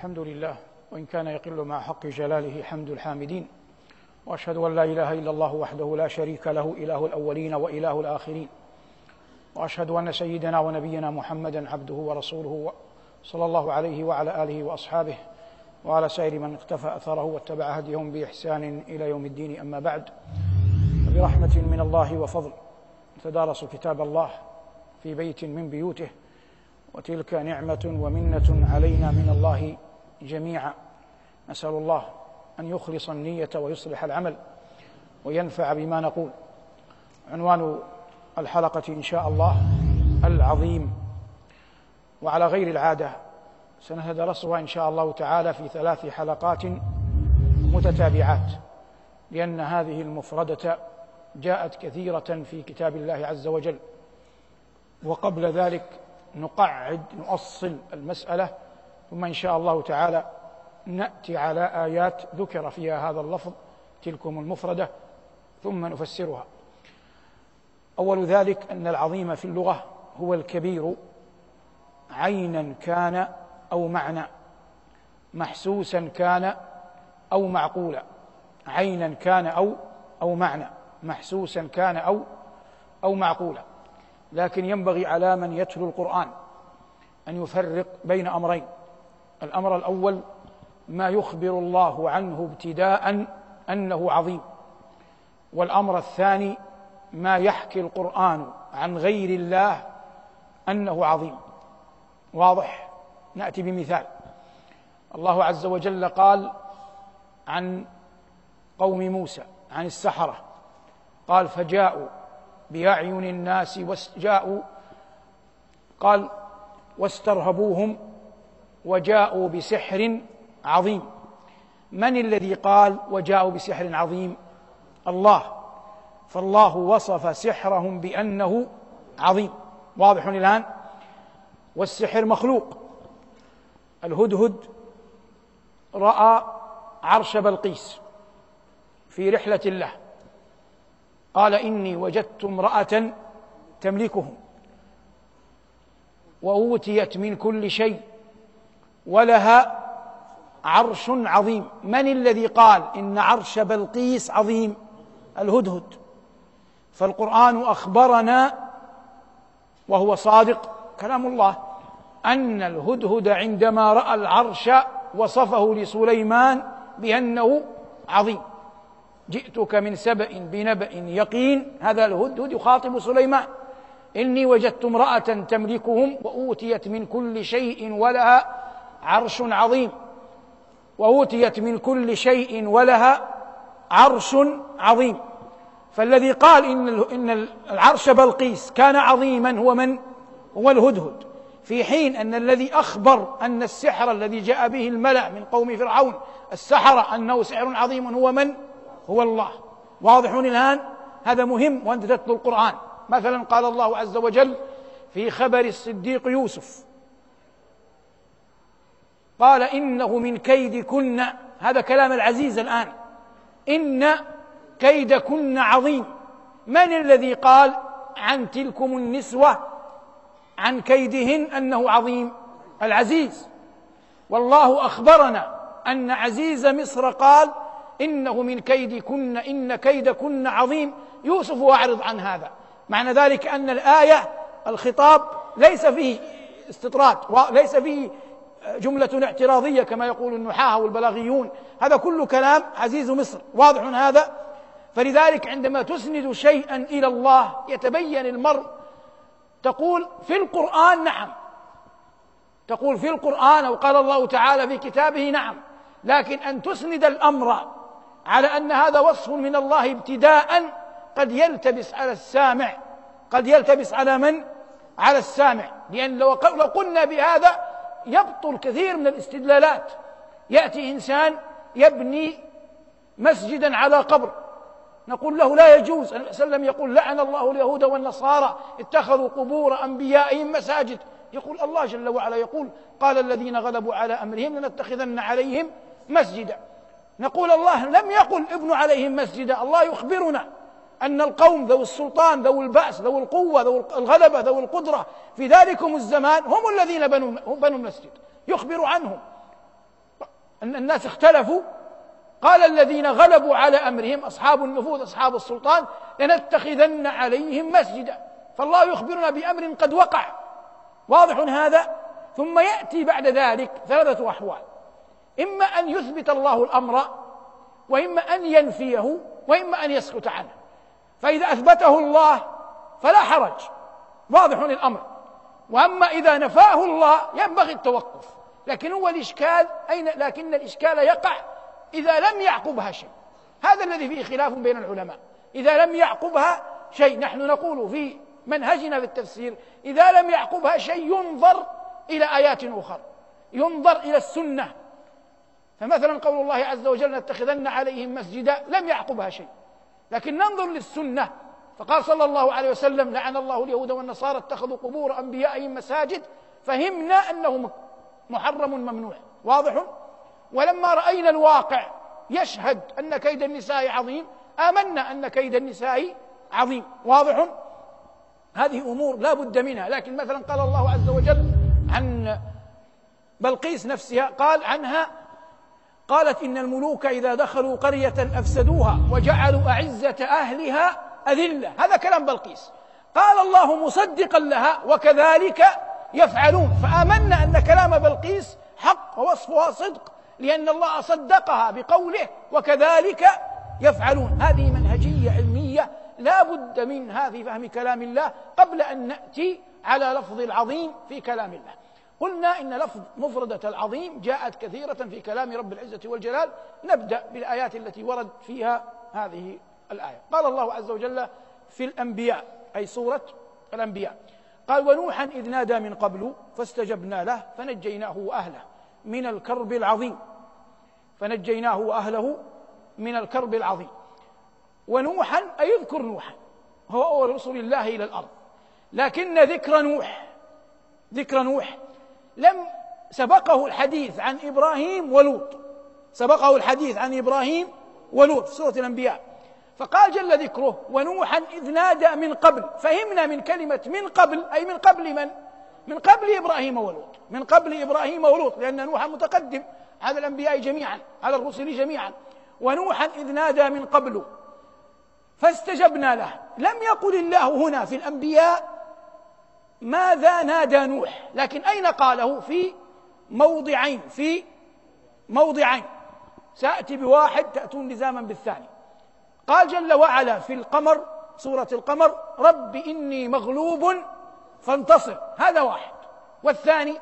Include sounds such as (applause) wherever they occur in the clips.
الحمد لله وإن كان يقل مع حق جلاله حمد الحامدين وأشهد أن لا إله إلا الله وحده لا شريك له إله الأولين وإله الآخرين وأشهد أن سيدنا ونبينا محمدا عبده ورسوله صلى الله عليه وعلى آله وأصحابه وعلى سائر من اقتفى أثره واتبع هديهم بإحسان إلى يوم الدين. أما بعد برحمة من الله وفضل تدارسوا كتاب الله في بيت من بيوته وتلك نعمة ومنة علينا من الله جميعا. نسأل الله أن يخلص النية ويصلح العمل وينفع بما نقول. عنوان الحلقة إن شاء الله العظيم. وعلى غير العادة سنتدرسها إن شاء الله تعالى في ثلاث حلقات متتابعات لأن هذه المفردة جاءت كثيرة في كتاب الله عز وجل. وقبل ذلك نقعد نؤصل المسألة ثم إن شاء الله تعالى نأتي على آيات ذكر فيها هذا اللفظ تلكم المفردة ثم نفسرها. أول ذلك أن العظيم في اللغة هو الكبير عينا كان أو معنى محسوسا كان أو معقولا عينا كان أو أو معنى محسوسا كان أو أو معقولا. لكن ينبغي على من يتلو القرآن أن يفرق بين أمرين. الأمر الأول ما يخبر الله عنه ابتداء أنه عظيم. والأمر الثاني ما يحكي القرآن عن غير الله أنه عظيم. واضح؟ نأتي بمثال. الله عز وجل قال عن قوم موسى عن السحرة. قال فجاءوا بأعين الناس وجاءوا قال واسترهبوهم وجاءوا بسحر عظيم. من الذي قال وجاءوا بسحر عظيم؟ الله. فالله وصف سحرهم بأنه عظيم. واضح الآن؟ والسحر مخلوق. الهدهد رأى عرش بلقيس في رحلة له. قال إني وجدت امرأة تملكهم. وأوتيت من كل شيء ولها عرش عظيم. من الذي قال إن عرش بلقيس عظيم؟ الهدهد. فالقرآن أخبرنا وهو صادق كلام الله أن الهدهد عندما رأى العرش وصفه لسليمان بأنه عظيم. جئتك من سبأ بنبأ يقين هذا الهدهد يخاطب سليمان. إني وجدت امرأة تملكهم وأوتيت من كل شيء ولها عرش عظيم وأوتيت من كل شيء ولها عرش عظيم. فالذي قال إن إن العرش بلقيس كان عظيما هو من؟ هو الهدهد. في حين أن الذي أخبر أن السحر الذي جاء به الملأ من قوم فرعون السحرة أنه سحر عظيم هو من؟ هو الله. واضح الآن؟ هذا مهم وأنت تتلو القرآن. مثلا قال الله عز وجل في خبر الصديق يوسف قال إنه من كيدكن. هذا كلام العزيز الآن. إن كيدكن عظيم. من الذي قال عن تلكم النسوة عن كيدهن أنه عظيم؟ العزيز. والله أخبرنا أن عزيز مصر قال إنه من كيدكن إن كيدكن عظيم. يوسف أعرض عن هذا. معنى ذلك أن الآية الخطاب ليس فيه استطراد وليس فيه جملة اعتراضية كما يقول النحاة والبلاغيون. هذا كل كلام عزيز مصر. واضح هذا؟ فلذلك عندما تسند شيئا إلى الله يتبين المرء تقول في القرآن نعم. تقول في القرآن أو قال الله تعالى في كتابه نعم. لكن أن تسند الأمر على أن هذا وصف من الله ابتداء قد يلتبس على السامع. قد يلتبس على من؟ على السامع. لأن لو قلنا بهذا يبطل كثير من الاستدلالات. يأتي إنسان يبني مسجدا على قبر. نقول له لا يجوز. النبي صلى الله عليه وسلم يقول لعن الله اليهود والنصارى اتخذوا قبور أنبيائهم مساجد. يقول الله جل وعلا يقول قال الذين غلبوا على أمرهم لنتخذن عليهم مسجدا. نقول الله لم يقل ابن عليهم مسجدا. الله يخبرنا. أن القوم ذو السلطان ذو البأس ذو القوة ذو الغلبة ذو القدرة في ذلكم الزمان هم الذين بنوا بنوا المسجد. يخبر عنهم. أن الناس اختلفوا. قال الذين غلبوا على أمرهم أصحاب النفوذ أصحاب السلطان لنتخذن عليهم مسجدا. فالله يخبرنا بأمر قد وقع. واضح هذا؟ ثم يأتي بعد ذلك ثلاثة أحوال. إما أن يثبت الله الأمر وإما أن ينفيه وإما أن يسكت عنه. فإذا أثبته الله فلا حرج. واضح الأمر وأما إذا نفاه الله ينبغي التوقف. لكن هو الإشكال أين؟ لكن الإشكال يقع إذا لم يعقبها شيء. هذا الذي فيه خلاف بين العلماء. إذا لم يعقبها شيء نحن نقول في منهجنا في التفسير إذا لم يعقبها شيء ينظر إلى آيات أخرى. ينظر إلى السنة. فمثلا قول الله عز وجل نتخذن عليهم مسجدا. لم يعقبها شيء. لكن ننظر للسنة. فقال صلى الله عليه وسلم لعن الله اليهود والنصارى اتخذوا قبور أنبيائهم مساجد فهمنا أنه محرم ممنوع واضح؟ ولما رأينا الواقع يشهد أن كيد النساء عظيم آمنا أن كيد النساء عظيم. واضح؟ هذه أمور لا بد منها. لكن مثلا قال الله عز وجل عن بلقيس نفسها قال عنها قالت إن الملوك إذا دخلوا قرية أفسدوها وجعلوا أعزة أهلها أذلة. هذا كلام بلقيس. قال الله مصدقا لها وكذلك يفعلون. فآمنا أن كلام بلقيس حق ووصفها صدق لأن الله صدقها بقوله وكذلك يفعلون. هذه منهجية علمية لا بد منها في فهم كلام الله قبل أن نأتي على لفظ العظيم في كلام الله. قلنا إن لفظ مفردة العظيم جاءت كثيرة في كلام رب العزة والجلال. نبدأ بالآيات التي ورد فيها هذه الآية. قال الله عز وجل في الأنبياء أي سورة الأنبياء. قال ونوحا إذ نادى من قبل فاستجبنا له فنجيناه وأهله من الكرب العظيم. فنجيناه وأهله من الكرب العظيم. ونوحا أي اذكر نوحا هو أول رسل الله إلى الأرض. لكن ذكر نوح ذكر نوح لم سبقه الحديث عن إبراهيم ولوط. سبقه الحديث عن إبراهيم ولوط سورة الأنبياء. فقال جل ذكره ونوحا إذ نادى من قبل. فهمنا من كلمة من قبل أي من قبل من؟ من قبل إبراهيم ولوط. من قبل إبراهيم ولوط لأن نوحا متقدم على الأنبياء جميعا على الرسل جميعا. ونوحا إذ نادى من قبل. فاستجبنا له. لم يقل الله هنا في الأنبياء ماذا نادى نوح؟ لكن أين قاله؟ في موضعين في موضعين. سأتي بواحد تأتون لزاما بالثاني. قال جل وعلا في القمر سورة القمر رب إني مغلوب فانتصر. هذا واحد. والثاني؟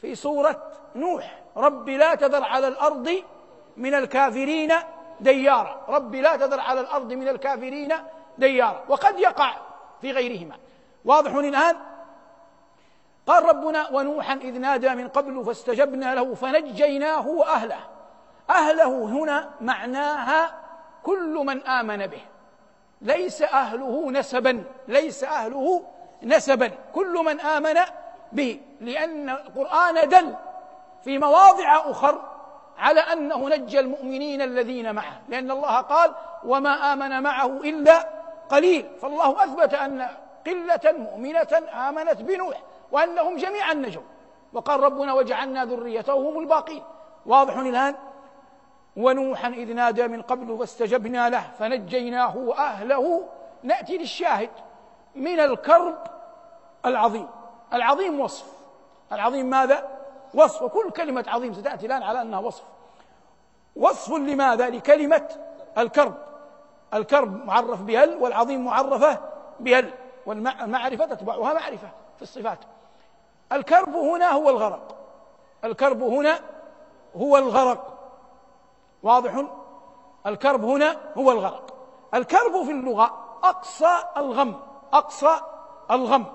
في سورة نوح رب لا تذر على الأرض من الكافرين ديارا. رب لا تذر على الأرض من الكافرين ديارا. وقد يقع في غيرهما. واضح الآن؟ قال ربنا ونوحا إذ نادى من قبل فاستجبنا له فنجيناه وأهله. أهله هنا معناها كل من آمن به. ليس أهله نسبا ليس أهله نسبا. كل من آمن به لأن القرآن دل في مواضع أخر على أنه نجى المؤمنين الذين معه. لأن الله قال وما آمن معه إلا قليل. فالله أثبت أن قلة مؤمنة آمنت بنوح وأنهم جميعا نجوا وقال ربنا وجعلنا ذريته هم الباقين. واضح الآن؟ ونوحا إذ نادى من قبل فاستجبنا له فنجيناه وأهله. نأتي للشاهد من الكرب العظيم. العظيم وصف. العظيم ماذا؟ وصف. وكل كلمة عظيم ستأتي الآن على أنها وصف. وصف لماذا؟ لكلمة الكرب. الكرب معرف بهل والعظيم معرفة بهل والمعرفة تتبعها معرفة في الصفات. الكرب هنا هو الغرق. الكرب هنا هو الغرق. واضح؟ الكرب هنا هو الغرق. الكرب في اللغة أقصى الغم أقصى الغم.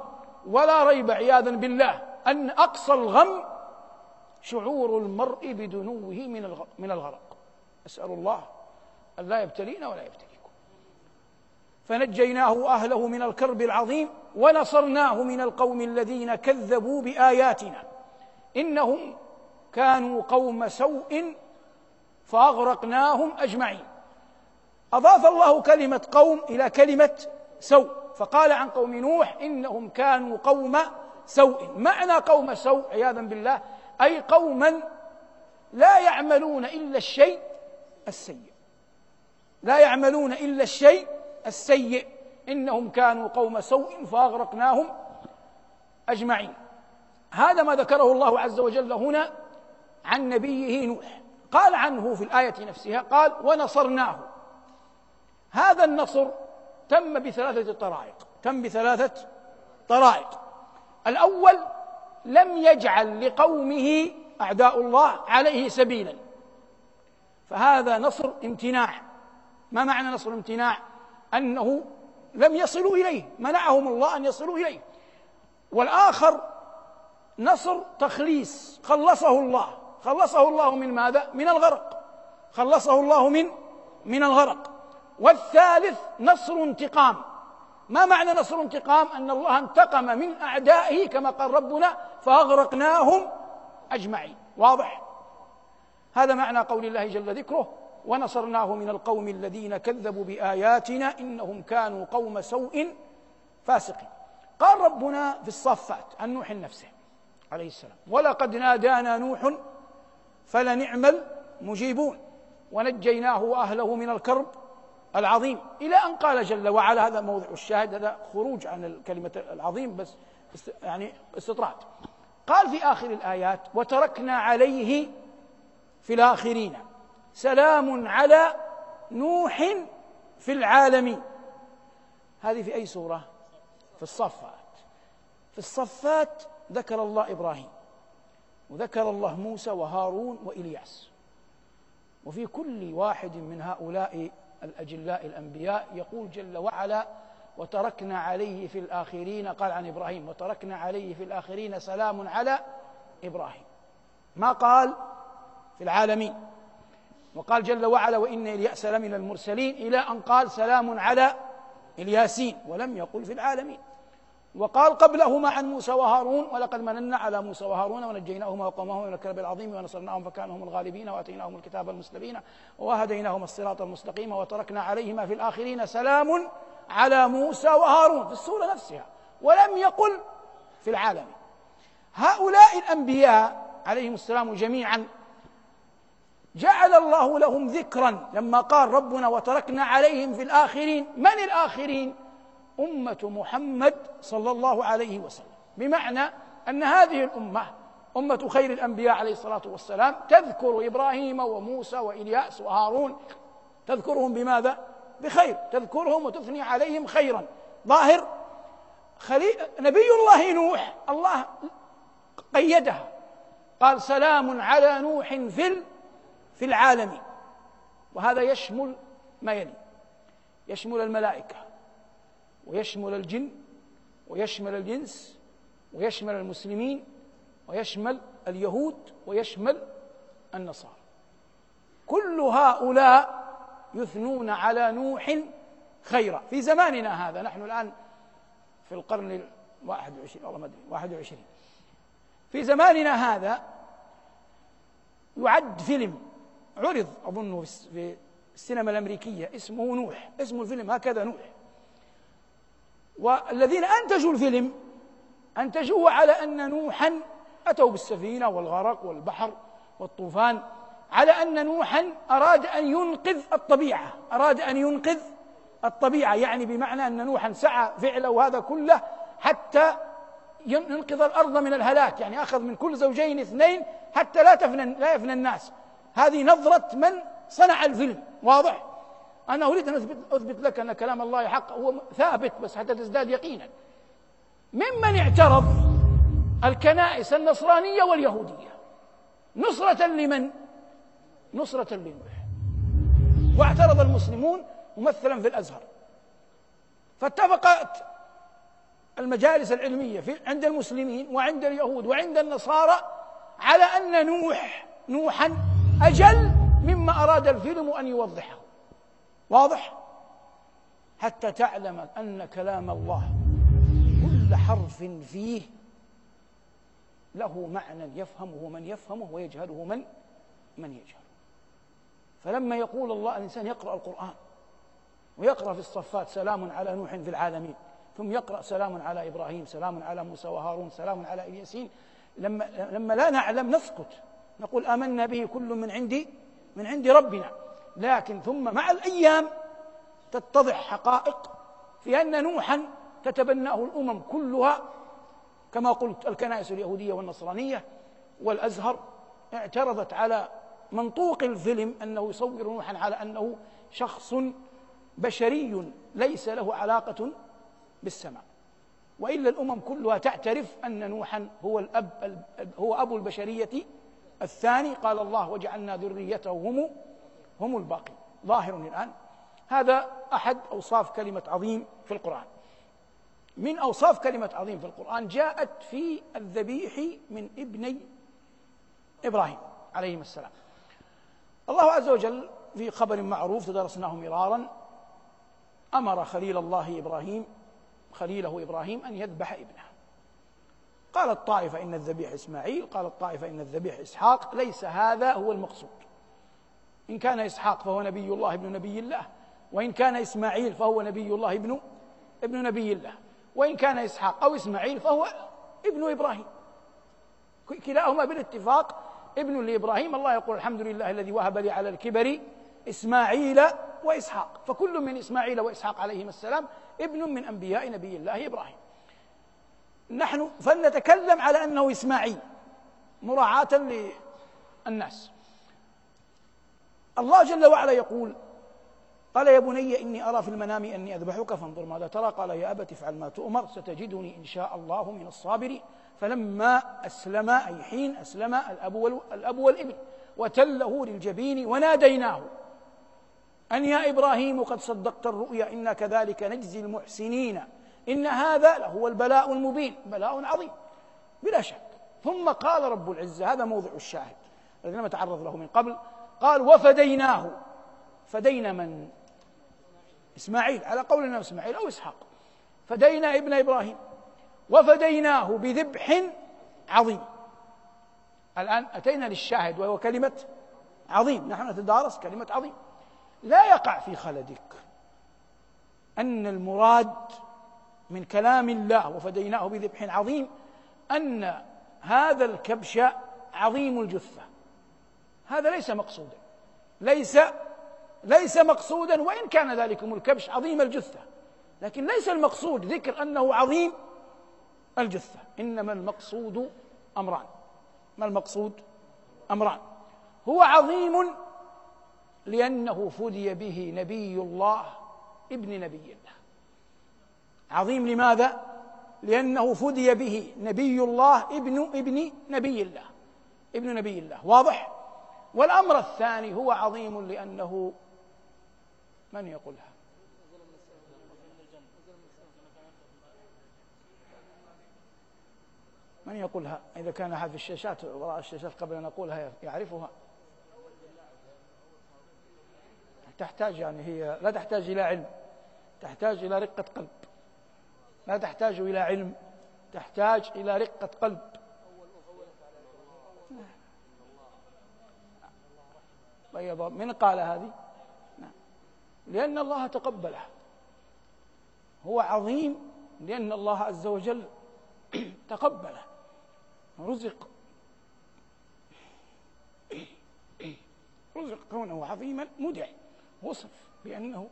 ولا ريب عياذا بالله أن أقصى الغم شعور المرء بدنوه من من الغرق. أسأل الله أن لا يبتلينا ولا يبتليكم فنجيناه وأهله من الكرب العظيم ونصرناه من القوم الذين كذبوا بآياتنا. إنهم كانوا قوم سوء فأغرقناهم أجمعين. أضاف الله كلمة قوم إلى كلمة سوء فقال عن قوم نوح إنهم كانوا قوم سوء. معنى قوم سوء عياذا بالله أي قوما لا يعملون إلا الشيء السيء. لا يعملون إلا الشيء السيء. إنهم كانوا قوم سوء فأغرقناهم أجمعين. هذا ما ذكره الله عز وجل هنا عن نبيه نوح. قال عنه في الآية نفسها قال ونصرناه. هذا النصر تم بثلاثة طرائق تم بثلاثة طرائق. الأول لم يجعل لقومه أعداء الله عليه سبيلا. فهذا نصر امتناع. ما معنى نصر امتناع؟ أنه لم يصلوا إليه منعهم الله أن يصلوا إليه. والآخر نصر تخليص خلصه الله. خلصه الله من ماذا؟ من الغرق. خلصه الله من من الغرق. والثالث نصر انتقام. ما معنى نصر انتقام؟ أن الله انتقم من أعدائه كما قال ربنا فأغرقناهم أجمعين. واضح؟ هذا معنى قول الله جل ذكره. ونصرناه من القوم الذين كذبوا بآياتنا إنهم كانوا قوم سوء فاسقين. قال ربنا في الصفات عن نوح نفسه عليه السلام ولقد نادانا نوح فلنعم المجيبون ونجيناه وأهله من الكرب العظيم. إلى أن قال جل وعلا هذا موضع الشاهد هذا خروج عن الكلمة العظيم بس يعني استطراد. قال في آخر الآيات وتركنا عليه في الآخرين. سلام على نوح في العالمين هذه في أي سورة؟ في الصفات. في الصفات ذكر الله إبراهيم وذكر الله موسى وهارون وإلياس. وفي كل واحد من هؤلاء الأجلاء الأنبياء يقول جل وعلا وتركنا عليه في الآخرين قال عن إبراهيم وتركنا عليه في الآخرين سلام على إبراهيم ما قال؟ في العالمين. وقال جل وعلا وإن إليأس لمن المرسلين إلى أن قال سلام على إلياسين ولم يقل في العالمين. وقال قبلهما عن موسى وهارون ولقد مننا على موسى وهارون ونجيناهما وقومهما من الكرب العظيم ونصرناهم فكانوا هم الغالبين وآتيناهم الكتاب المستبين وهديناهما الصراط المستقيم وتركنا عليهما في الآخرين سلام على موسى وهارون في السورة نفسها ولم يقل في العالم هؤلاء الأنبياء عليهم السلام جميعا جعل الله لهم ذكرا. لما قال ربنا وتركنا عليهم في الآخرين من الآخرين؟ أمة محمد صلى الله عليه وسلم. بمعنى أن هذه الأمة أمة خير الأنبياء عليه الصلاة والسلام تذكر إبراهيم وموسى وإلياس وهارون. تذكرهم بماذا؟ بخير. تذكرهم وتثني عليهم خيرا. ظاهر خلي... نبي الله نوح الله قيدها. قال سلام على نوح في في العالمين وهذا يشمل ما يلي. يشمل الملائكة ويشمل الجن ويشمل الجنس ويشمل المسلمين ويشمل اليهود ويشمل النصارى. كل هؤلاء يثنون على نوح خيرا. في زماننا هذا نحن الآن في القرن الواحد وعشرين والله ما أدري واحد وعشرين. في زماننا هذا يعد فيلم عرض أظنه في السينما الأمريكية اسمه نوح اسم الفيلم هكذا نوح. والذين أنتجوا الفيلم أنتجوه على أن نوحا أتوا بالسفينة والغرق والبحر والطوفان على أن نوحا أراد أن ينقذ الطبيعة أراد أن ينقذ الطبيعة يعني بمعنى أن نوحا سعى فعله هذا كله حتى ينقذ الأرض من الهلاك يعني أخذ من كل زوجين اثنين حتى لا تفنى لا يفنى الناس. هذه نظرة من صنع الفيلم. واضح؟ أنا أريد أن أثبت, أثبت لك أن كلام الله حق هو ثابت بس حتى تزداد يقينا. ممن اعترض الكنائس النصرانية واليهودية؟ نصرة لمن؟ نصرة لنوح. واعترض المسلمون ممثلا في الأزهر. فاتفقت المجالس العلمية في عند المسلمين وعند اليهود وعند النصارى على أن نوح نوحا أجل مما أراد الفيلم أن يوضحه. واضح؟ حتى تعلم أن كلام الله كل حرف فيه له معنى يفهمه من يفهمه ويجهله من من يجهله. فلما يقول الله الإنسان يقرأ القرآن ويقرأ في الصفات سلام على نوح في العالمين ثم يقرأ سلام على إبراهيم سلام على موسى وهارون سلام على إلياسين لما لما لا نعلم نسكت. نقول آمنا به كل من عندي من عند ربنا. لكن ثم مع الأيام تتضح حقائق في أن نوحا تتبناه الأمم كلها كما قلت الكنائس اليهودية والنصرانية والأزهر اعترضت على منطوق الفيلم أنه يصور نوحا على أنه شخص بشري ليس له علاقة بالسماء. وإلا الأمم كلها تعترف أن نوحا هو الأب هو أبو البشرية الثاني قال الله وجعلنا ذريته هم هم الباقي ظاهر الآن. هذا أحد أوصاف كلمة عظيم في القرآن. من أوصاف كلمة عظيم في القرآن جاءت في الذبيح من ابني إبراهيم عليهما السلام. الله عز وجل في خبر معروف تدرسناه مرارا أمر خليل الله إبراهيم خليله إبراهيم أن يذبح ابنه. قال الطائفة إن الذبيح إسماعيل قال الطائفة إن الذبيح إسحاق ليس هذا هو المقصود. إن كان إسحاق فهو نبي الله ابن نبي الله وإن كان إسماعيل فهو نبي الله ابن ابن نبي الله وإن كان إسحاق أو إسماعيل فهو ابن إبراهيم. كلاهما بالاتفاق ابن لإبراهيم الله يقول الحمد لله الذي وهب لي على الكبر إسماعيل وإسحاق. فكل من إسماعيل وإسحاق عليهما السلام ابن من أنبياء نبي الله إبراهيم. نحن فلنتكلم على أنه إسماعيل مراعاة للناس. الله جل وعلا يقول قال يا بني إني أرى في المنام أني أذبحك فانظر ماذا ترى. قال يا أبت افعل ما تؤمر ستجدني إن شاء الله من الصابرين. فلما أسلم أي حين أسلم الأب, الأب والابن وتله للجبين وناديناه. أن يا إبراهيم قد صدقت الرؤيا إنا كذلك نجزي المحسنين. إن هذا لهو البلاء المبين بلاء عظيم بلا شك. ثم قال رب العزة هذا موضع الشاهد الذي لم أتعرض له من قبل. قال وفديناه. فدينا من؟ إسماعيل على قول الإمام إسماعيل أو إسحاق. فدينا ابن إبراهيم. وفديناه بذبح عظيم. الآن أتينا للشاهد وهو كلمة عظيم. نحن نتدارس كلمة عظيم. لا يقع في خلدك أن المراد من كلام الله وفديناه بذبح عظيم أن هذا الكبش عظيم الجثة. هذا ليس مقصودا. ليس ليس مقصودا وإن كان ذلكم الكبش عظيم الجثة. لكن ليس المقصود ذكر أنه عظيم الجثة. إنما المقصود أمران. ما المقصود؟ أمران. هو عظيم لأنه فدي به نبي الله ابن نبي الله. عظيم لماذا؟ لأنه فدي به نبي الله ابن ابن نبي الله ابن نبي الله واضح؟ والأمر الثاني هو عظيم لأنه من يقولها؟ من يقولها إذا كان أحد في الشاشات وراء الشاشات قبل أن أقولها يعرفها تحتاج يعني هي لا تحتاج إلى علم تحتاج إلى رقة قلب لا تحتاج إلى علم تحتاج إلى رقة قلب. طيب من قال هذه؟ نعم. لأن الله تقبله. هو عظيم لأن الله عز وجل (clears throat) تقبله رزق. رزق كونه عظيما مدع وصف بأنه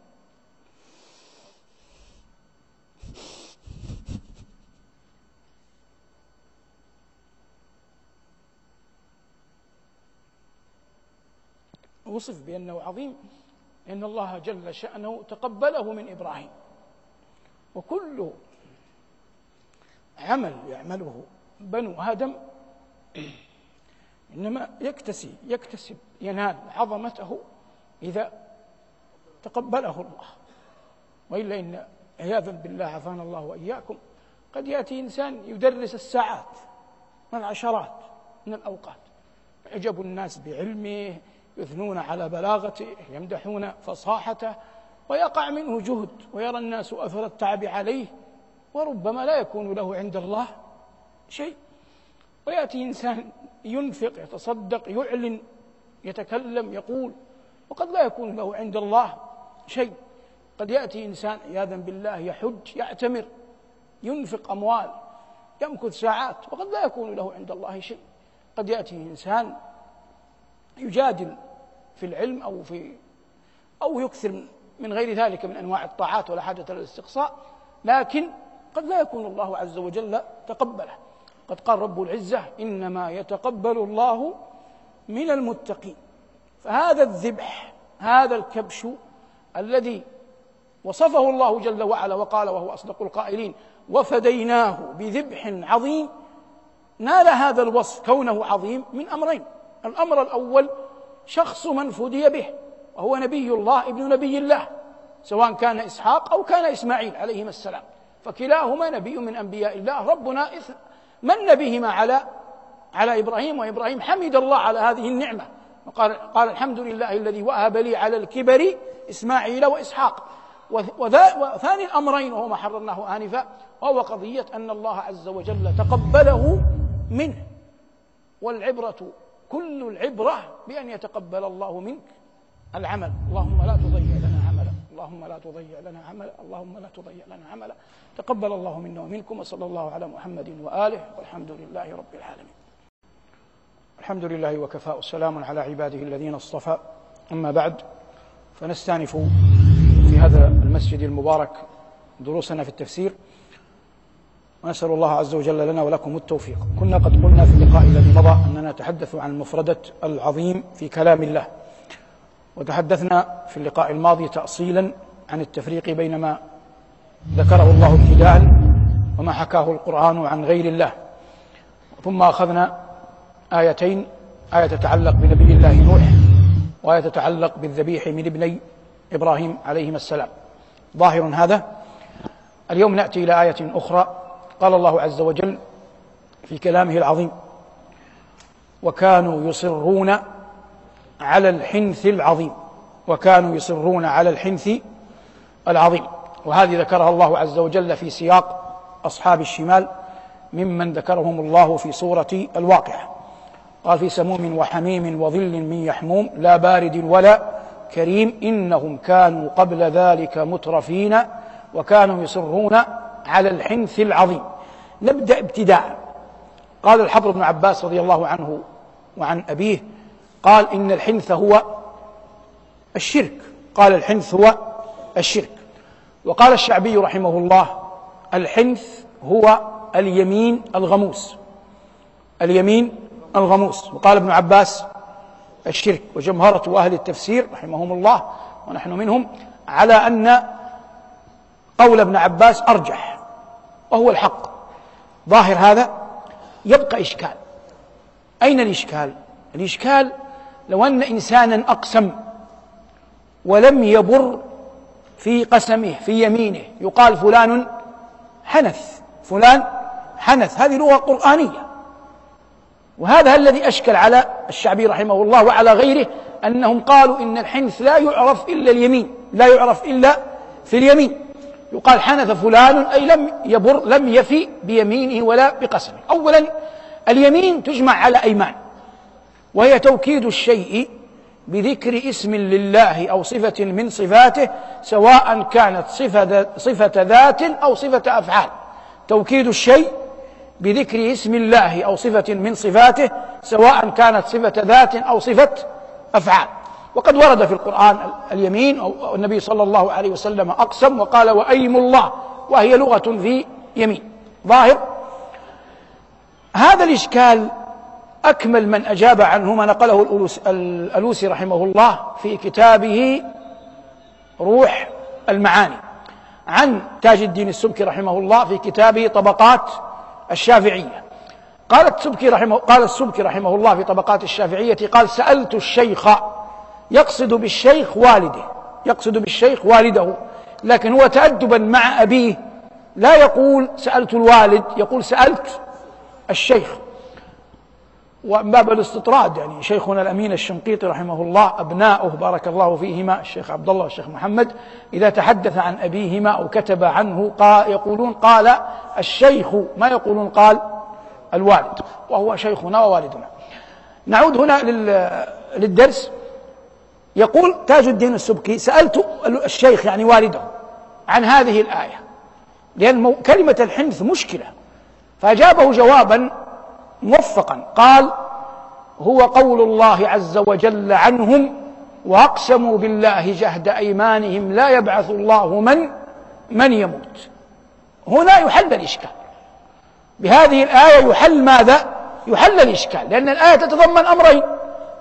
وصف بأنه عظيم إن الله جل شأنه تقبله من إبراهيم. وكل عمل يعمله بنو آدم إنما يكتسي يكتسب ينال عظمته إذا تقبله الله. وإلا إن عياذا بالله عافانا الله وإياكم قد يأتي إنسان يدرس الساعات والعشرات من الأوقات. يعجب الناس بعلمه يثنون على بلاغته يمدحون فصاحته ويقع منه جهد ويرى الناس أثر التعب عليه وربما لا يكون له عند الله شيء. ويأتي إنسان ينفق يتصدق يعلن يتكلم يقول وقد لا يكون له عند الله شيء. قد يأتي إنسان عياذا بالله يحج يعتمر ينفق أموال يمكث ساعات وقد لا يكون له عند الله شيء. قد يأتي إنسان يجادل في العلم أو في أو يكثر من غير ذلك من أنواع الطاعات ولا حاجة للاستقصاء لكن قد لا يكون الله عز وجل تقبله. قد قال رب العزة إنما يتقبل الله من المتقين. فهذا الذبح هذا الكبش الذي وصفه الله جل وعلا وقال وهو أصدق القائلين وفديناه بذبح عظيم نال هذا الوصف كونه عظيم من أمرين. الأمر الأول شخص من فدي به وهو نبي الله ابن نبي الله سواء كان إسحاق أو كان إسماعيل عليهما السلام. فكلاهما نبي من أنبياء الله. ربنا من بهما على على إبراهيم؟ وإبراهيم حمد الله على هذه النعمة. وقال قال الحمد لله الذي وهب لي على الكبر إسماعيل وإسحاق. وثاني الأمرين وهو ما حررناه آنفا وهو قضية أن الله عز وجل تقبله منه. والعبرة كل العبرة بأن يتقبل الله منك العمل. اللهم لا تضيع لنا عملا. اللهم لا تضيع لنا عملا. اللهم لا تضيع لنا عملا. تقبل الله منا ومنكم وصلى الله على محمد وآله والحمد لله رب العالمين. الحمد لله وكفى والسلام على عباده الذين اصطفى. أما بعد فنستأنف في هذا المسجد المبارك دروسنا في التفسير. ونسأل الله عز وجل لنا ولكم التوفيق. كنا قد قلنا في اللقاء الذي مضى أننا نتحدث عن مفردة العظيم في كلام الله. وتحدثنا في اللقاء الماضي تأصيلا عن التفريق بين ما ذكره الله ابتداء وما حكاه القرآن عن غير الله. ثم أخذنا آيتين آية تتعلق بنبي الله نوح وآية تتعلق بالذبيح من ابني إبراهيم عليهما السلام. ظاهر هذا. اليوم نأتي إلى آية أخرى قال الله عز وجل في كلامه العظيم وكانوا يصرون على الحنث العظيم وكانوا يصرون على الحنث العظيم. وهذه ذكرها الله عز وجل في سياق أصحاب الشمال ممن ذكرهم الله في سورة الواقعة. قال في سموم وحميم وظل من يحموم لا بارد ولا كريم إنهم كانوا قبل ذلك مترفين وكانوا يصرون على الحنث العظيم. نبدأ ابتداء. قال الحبر بن عباس رضي الله عنه وعن أبيه قال إن الحنث هو الشرك. قال الحنث هو الشرك. وقال الشعبي رحمه الله الحنث هو اليمين الغموس. اليمين الغموس. وقال ابن عباس الشرك. وجمهرة أهل التفسير رحمهم الله ونحن منهم على أن قول ابن عباس أرجح. وهو الحق. ظاهر هذا يبقى إشكال. أين الإشكال؟ الإشكال لو أن إنسانا أقسم ولم يبر في قسمه في يمينه يقال فلان حنث فلان حنث هذه لغة قرآنية. وهذا الذي أشكل على الشعبي رحمه الله وعلى غيره أنهم قالوا إن الحنث لا يعرف إلا اليمين لا يعرف إلا في اليمين. يقال حنث فلان أي لم يبر لم يفي بيمينه ولا بقسمه. أولا اليمين تجمع على أيمان وهي توكيد الشيء بذكر اسم لله أو صفة من صفاته سواء كانت صفة, صفة ذات أو صفة أفعال. توكيد الشيء بذكر اسم الله أو صفة من صفاته سواء كانت صفة ذات أو صفة أفعال. وقد ورد في القرآن اليمين أو النبي صلى الله عليه وسلم أقسم وقال وأيم الله وهي لغة في يمين. ظاهر؟ هذا الإشكال أكمل من أجاب عنه ما نقله الألوسي رحمه الله في كتابه روح المعاني عن تاج الدين السبكي رحمه الله في كتابه طبقات الشافعية. قال السبكي رحمه قال السبكي رحمه الله في طبقات الشافعية قال سألت الشيخ يقصد بالشيخ والده يقصد بالشيخ والده لكن هو تأدبا مع أبيه. لا يقول سألت الوالد يقول سألت الشيخ. ومن باب الاستطراد يعني شيخنا الأمين الشنقيطي رحمه الله أبناؤه بارك الله فيهما الشيخ عبد الله والشيخ محمد إذا تحدث عن أبيهما أو كتب عنه قال يقولون قال الشيخ ما يقولون قال الوالد وهو شيخنا ووالدنا. نعود هنا للدرس. يقول تاج الدين السبكي سألت الشيخ يعني والده عن هذه الآية. لأن كلمة الحنث مشكلة. فأجابه جوابا موفقا. قال هو قول الله عز وجل عنهم وأقسموا بالله جهد أيمانهم لا يبعث الله من من يموت. هنا يحل الإشكال. بهذه الآية يحل ماذا؟ يحل الإشكال. لأن الآية تتضمن أمرين.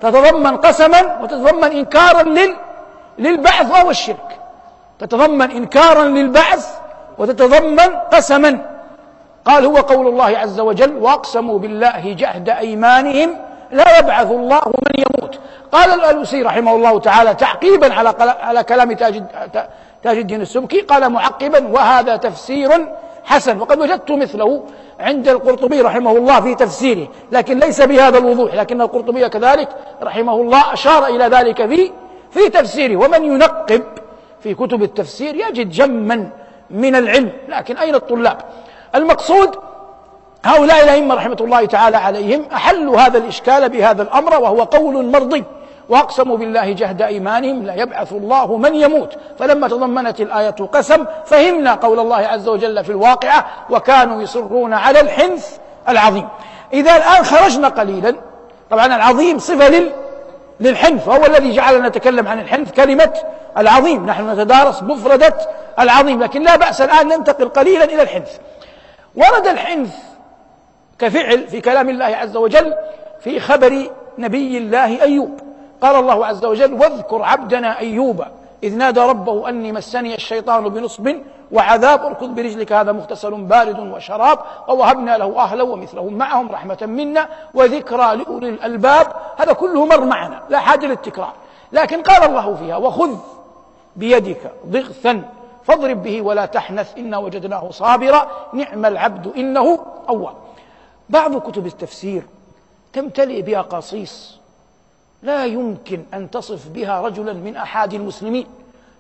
تتضمن قسما وتتضمن انكارا لل للبعث وهو الشرك. تتضمن انكارا للبعث وتتضمن قسما. قال هو قول الله عز وجل وأقسموا بالله جهد أيمانهم لا يبعث الله من يموت. قال الألوسي رحمه الله تعالى تعقيبا على على كلام تاج تاج الدين السبكي قال معقبا وهذا تفسير حسن وقد وجدت مثله عند القرطبي رحمه الله في تفسيره لكن ليس بهذا الوضوح لكن القرطبي كذلك رحمه الله أشار إلى ذلك في في تفسيره. ومن ينقب في كتب التفسير يجد جما من العلم لكن أين الطلاب؟ المقصود هؤلاء الأئمة رحمة الله تعالى عليهم أحلوا هذا الإشكال بهذا الأمر وهو قول مرضي. واقسموا بالله جهد ايمانهم لا يبعث الله من يموت فلما تضمنت الآية قسم فهمنا قول الله عز وجل في الواقعة وكانوا يصرون على الحنث العظيم. إذا الآن خرجنا قليلا. طبعا العظيم صفة لل للحنث وهو الذي جعلنا نتكلم عن الحنث كلمة العظيم. نحن نتدارس مفردة العظيم لكن لا بأس الآن ننتقل قليلا إلى الحنث. ورد الحنث كفعل في كلام الله عز وجل في خبر نبي الله أيوب. قال الله عز وجل واذكر عبدنا أيوب إذ نادى ربه أني مسني الشيطان بنصب وعذاب أركض برجلك هذا مغتسل بارد وشراب ووهبنا له أهلا ومثلهم معهم رحمة منا وذكرى لأولي الألباب. هذا كله مر معنا لا حاجة للتكرار. لكن قال الله فيها وخذ بيدك ضغثا فاضرب به ولا تحنث انا وجدناه صابرا نعم العبد إنه أواب. بعض كتب التفسير تمتلئ بأقاصيص لا يمكن أن تصف بها رجلا من أحاد المسلمين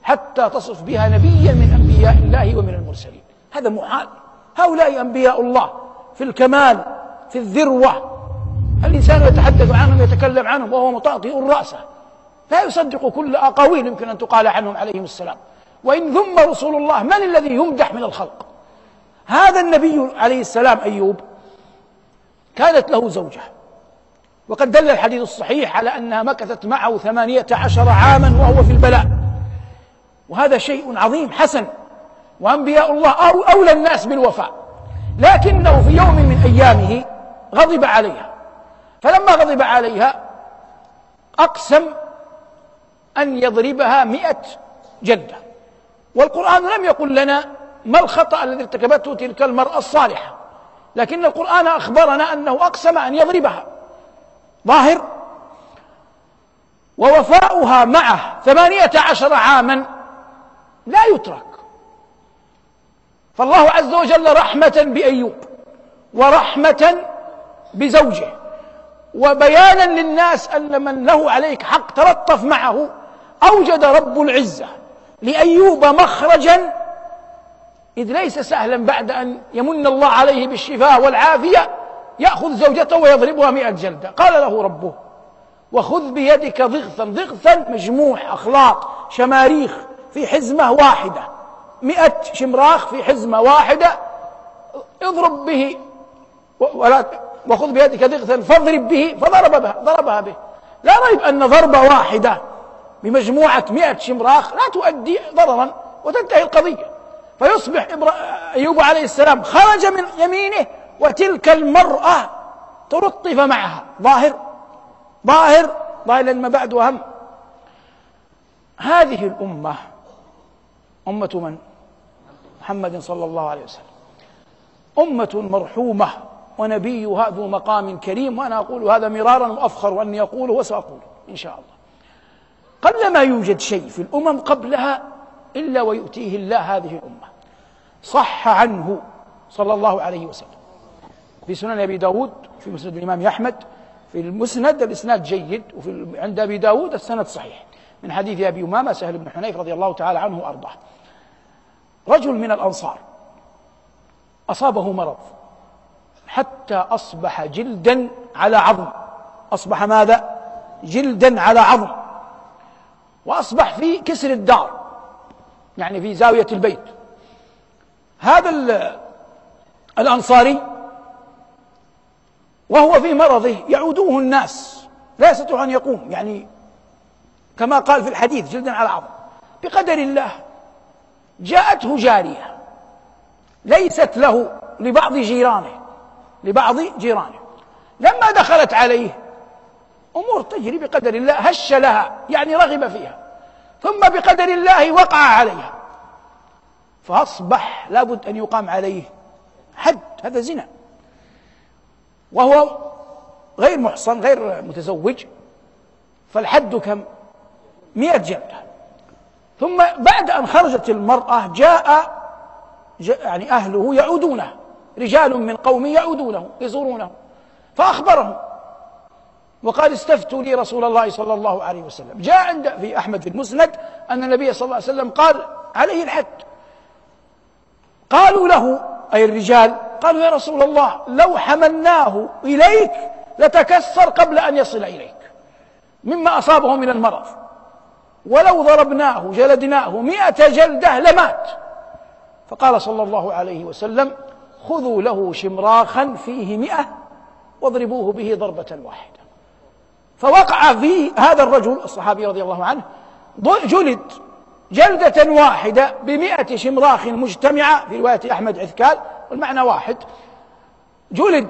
حتى تصف بها نبيا من أنبياء الله ومن المرسلين. هذا محال. هؤلاء أنبياء الله في الكمال في الذروة. الإنسان يتحدث عنهم يتكلم عنهم وهو مطاطئ راسه لا يصدق كل أقاويل يمكن أن تقال عنهم عليهم السلام. وإن ذم رسول الله من الذي يمدح من الخلق؟ هذا النبي عليه السلام أيوب كانت له زوجة. وقد دل الحديث الصحيح على أنها مكثت معه ثمانية عشر عاما وهو في البلاء. وهذا شيء عظيم حسن. وأنبياء الله أولى الناس بالوفاء. لكنه في يوم من أيامه غضب عليها. فلما غضب عليها أقسم أن يضربها مئة جلدة. والقرآن لم يقل لنا ما الخطأ الذي ارتكبته تلك المرأة الصالحة. لكن القرآن أخبرنا أنه أقسم أن يضربها. ظاهر ووفاؤها معه ثمانية عشر عاما لا يترك. فالله عز وجل رحمة بأيوب ورحمة بزوجه. وبيانا للناس أن من له عليك حق تلطف معه أوجد رب العزة لأيوب مخرجا إذ ليس سهلا بعد أن يمن الله عليه بالشفاء والعافية يأخذ زوجته ويضربها مئة جلدة. قال له ربه وخذ بيدك ضغثا ضغثا مجموع أخلاق شماريخ في حزمة واحدة. مئة شمراخ في حزمة واحدة. اضرب به ولا وخذ بيدك ضغثا فاضرب به فضرب بها ضربها به. لا ريب أن ضربة واحدة بمجموعة مئة شمراخ لا تؤدي ضررا وتنتهي القضية. فيصبح أيوب عليه السلام خرج من يمينه وتلك المرأة تلطف معها. ظاهر. ظاهر. ظاهر لما بعد وهم. هذه الأمة أمة من؟ محمد صلى الله عليه وسلم. أمة مرحومة ونبيها ذو مقام كريم وأنا أقول هذا مرارا وأفخر أني أقوله وسأقوله إن شاء الله. قل ما يوجد شيء في الأمم قبلها إلا ويؤتيه الله هذه الأمة. صح عنه صلى الله عليه وسلم. في سنن أبي داود في مسند الإمام أحمد في المسند الإسناد جيد وفي عند أبي داود السند صحيح. من حديث أبي أمامة سهل بن حنيف رضي الله تعالى عنه وأرضاه. رجل من الأنصار أصابه مرض حتى أصبح جلدا على عظم. أصبح ماذا؟ جلدا على عظم. وأصبح في كسر الدار يعني في زاوية البيت. هذا الأنصاري وهو في مرضه يعودوه الناس لا يستطيع أن يقوم. يعني كما قال في الحديث جلدا على عظم بقدر الله جاءته جارية ليست له لبعض جيرانه لبعض جيرانه. لما دخلت عليه أمور تجري بقدر الله هش لها يعني رغب فيها. ثم بقدر الله وقع عليها. فأصبح لابد أن يقام عليه حد هذا زنا. وهو غير محصن غير متزوج. فالحد كم؟ مئة جلدة. ثم بعد أن خرجت المرأة جاء يعني أهله يعودونه. رجال من قومه يعودونه يزورونه. فأخبرهم. وقال استفتوا لي رسول الله صلى الله عليه وسلم. جاء عند في أحمد في المسند أن النبي صلى الله عليه وسلم قال عليه الحد. قالوا له أي الرجال؟ قالوا يا رسول الله لو حملناه إليك لتكسر قبل أن يصل إليك. مما أصابه من المرض. ولو ضربناه جلدناه مئة جلدة لمات. فقال صلى الله عليه وسلم خذوا له شمراخا فيه مئة واضربوه به ضربة واحدة. فوقع في هذا الرجل الصحابي رضي الله عنه جلد. جلدة واحدة بمئة شمراخ مجتمعة في رواية أحمد عثكال والمعنى واحد. جلد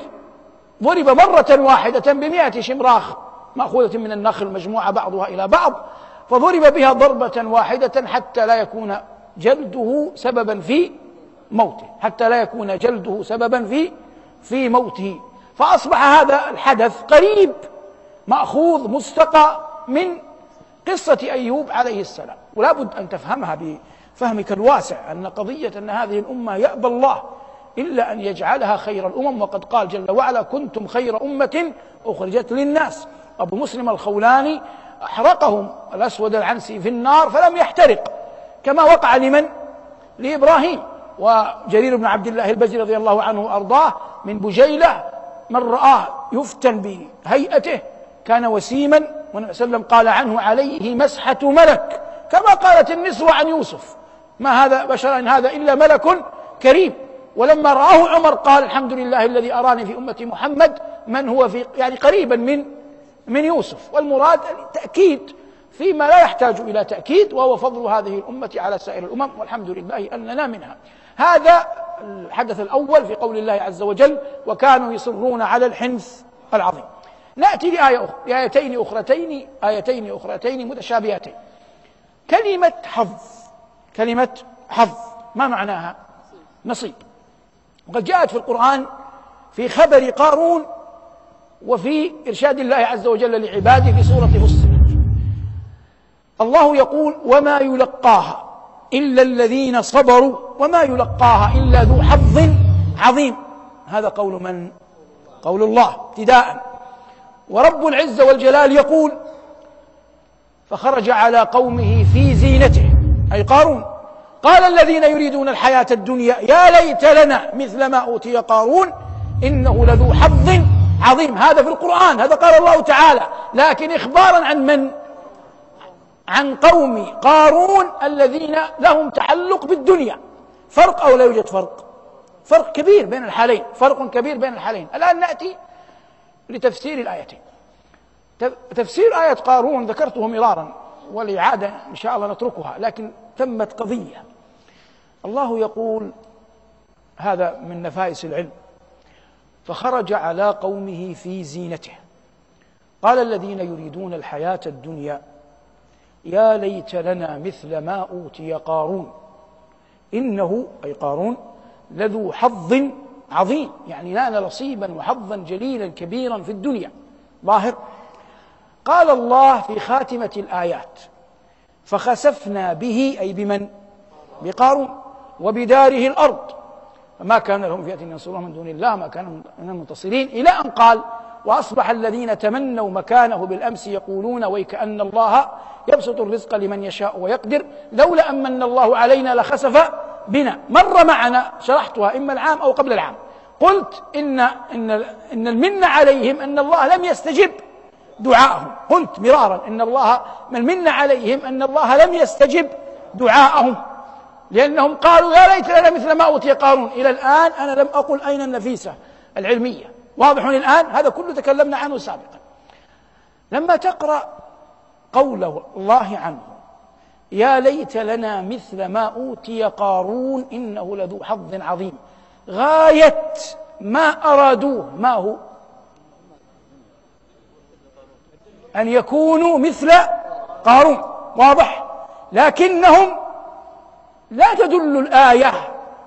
ضرب مرة واحدة بمئة شمراخ مأخوذة من النخل مجموعة بعضها إلى بعض فضرب بها ضربة واحدة حتى لا يكون جلده سببا في موته حتى لا يكون جلده سببا في في موته. فأصبح هذا الحدث قريب مأخوذ مستقى من قصة أيوب عليه السلام. ولا بد أن تفهمها بفهمك الواسع أن قضية أن هذه الأمة يأبى الله إلا أن يجعلها خير الأمم. وقد قال جل وعلا كنتم خير أمة أخرجت للناس. أبو مسلم الخولاني أحرقهم الأسود العنسي في النار فلم يحترق كما وقع لمن؟ لإبراهيم. وجرير بن عبد الله البجري رضي الله عنه وأرضاه من بجيلة من رآه يفتن بهيئته كان وسيما والنبي صلى الله عليه وسلم قال عنه عليه مسحة ملك. كما قالت النسوة عن يوسف ما هذا بشر إن هذا إلا ملك كريم. ولما رآه عمر قال الحمد لله الذي أراني في أمة محمد من هو في يعني قريبا من من يوسف. والمراد تأكيد فيما لا يحتاج إلى تأكيد وهو فضل هذه الأمة على سائر الأمم والحمد لله أننا منها. هذا الحدث الأول في قول الله عز وجل وكانوا يصرون على الحنث العظيم نأتي لآية أخرى لآيتين أخرتين آيتين أخرتين متشابهتين. كلمة حظ. كلمة حظ. ما معناها؟ نصيب. وقد جاءت في القرآن في خبر قارون وفي إرشاد الله عز وجل لعباده في سورة فصلت الله يقول وما يلقاها إلا الذين صبروا وما يلقاها إلا ذو حظ عظيم. هذا قول من؟ قول الله ابتداء. ورب العزة والجلال يقول فخرج على قومه في زينته. أي قارون. قال الذين يريدون الحياة الدنيا يا ليت لنا مثل ما أوتي قارون إنه لذو حظ عظيم. هذا في القرآن هذا قال الله تعالى. لكن إخبارا عن من؟ عن قوم قارون الذين لهم تعلق بالدنيا. فرق أو لا يوجد فرق؟ فرق كبير بين الحالين فرق كبير بين الحالين. الآن نأتي لتفسير الآيتين. تفسير آية قارون ذكرته مرارا والإعادة إن شاء الله نتركها لكن تمت قضية. الله يقول هذا من نفائس العلم فخرج على قومه في زينته. قال الذين يريدون الحياة الدنيا يا ليت لنا مثل ما أوتي قارون. إنه أي قارون لذو حظ عظيم يعني نال نصيبا وحظا جليلا كبيرا في الدنيا. ظاهر قال الله في خاتمة الآيات فخسفنا به أي بمن؟ بقارون وبداره الأرض. فما كان لهم فئة ينصرون من دون الله ما كان من المنتصرين إلى أن قال وأصبح الذين تمنوا مكانه بالأمس يقولون ويكأن الله يبسط الرزق لمن يشاء ويقدر لولا أن من الله علينا لخسف بنا. مر معنا شرحتها إما العام أو قبل العام. قلت إن إن إن المنة عليهم أن الله لم يستجب. دعاءهم. قلت مرارا إن الله من المنة عليهم أن الله لم يستجب دعاءهم. لأنهم قالوا يا ليت لنا مثل ما أوتي قارون. إلى الآن أنا لم أقل أين النفيسة العلمية. واضح الآن؟ هذا كله تكلمنا عنه سابقا. لما تقرأ قول الله عنه يا ليت لنا مثل ما أوتي قارون إنه لذو حظ عظيم. غاية ما أرادوه ما هو؟ أن يكونوا مثل قارون واضح؟ لكنهم لا تدل الآية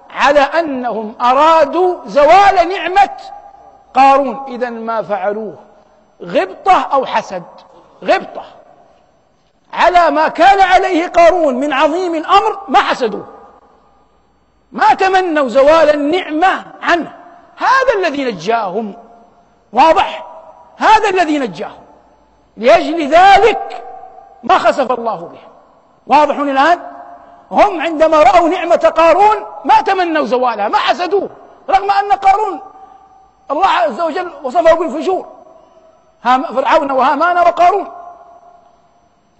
على أنهم أرادوا زوال نعمة قارون. إذا ما فعلوه؟ غبطة أو حسد؟ غبطة. على ما كان عليه قارون من عظيم الأمر ما حسدوه. ما تمنوا زوال النعمة عنه. هذا الذي نجاهم واضح؟ هذا الذي نجاهم. لأجل ذلك ما خسف الله بهم. واضح الآن؟ هم عندما رأوا نعمة قارون ما تمنوا زوالها ما حسدوه رغم أن قارون الله عز وجل وصفه بالفجور. فرعون وهامان وقارون.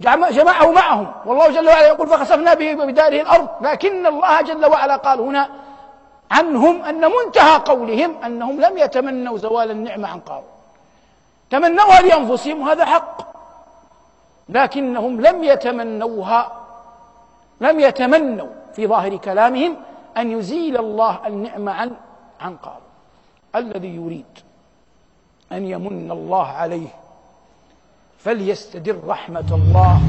جمعه معهم. والله جل وعلا يقول فخسفنا به وبداره الأرض. لكن الله جل وعلا قال هنا عنهم أن منتهى قولهم أنهم لم يتمنوا زوال النعمة عن قارون. تمنوها لأنفسهم وهذا حق. لكنهم لم يتمنوها لم يتمنوا في ظاهر كلامهم أن يزيل الله النعمة عن عن قارون الذي يريد أن يمن الله عليه فليستدر رحمة الله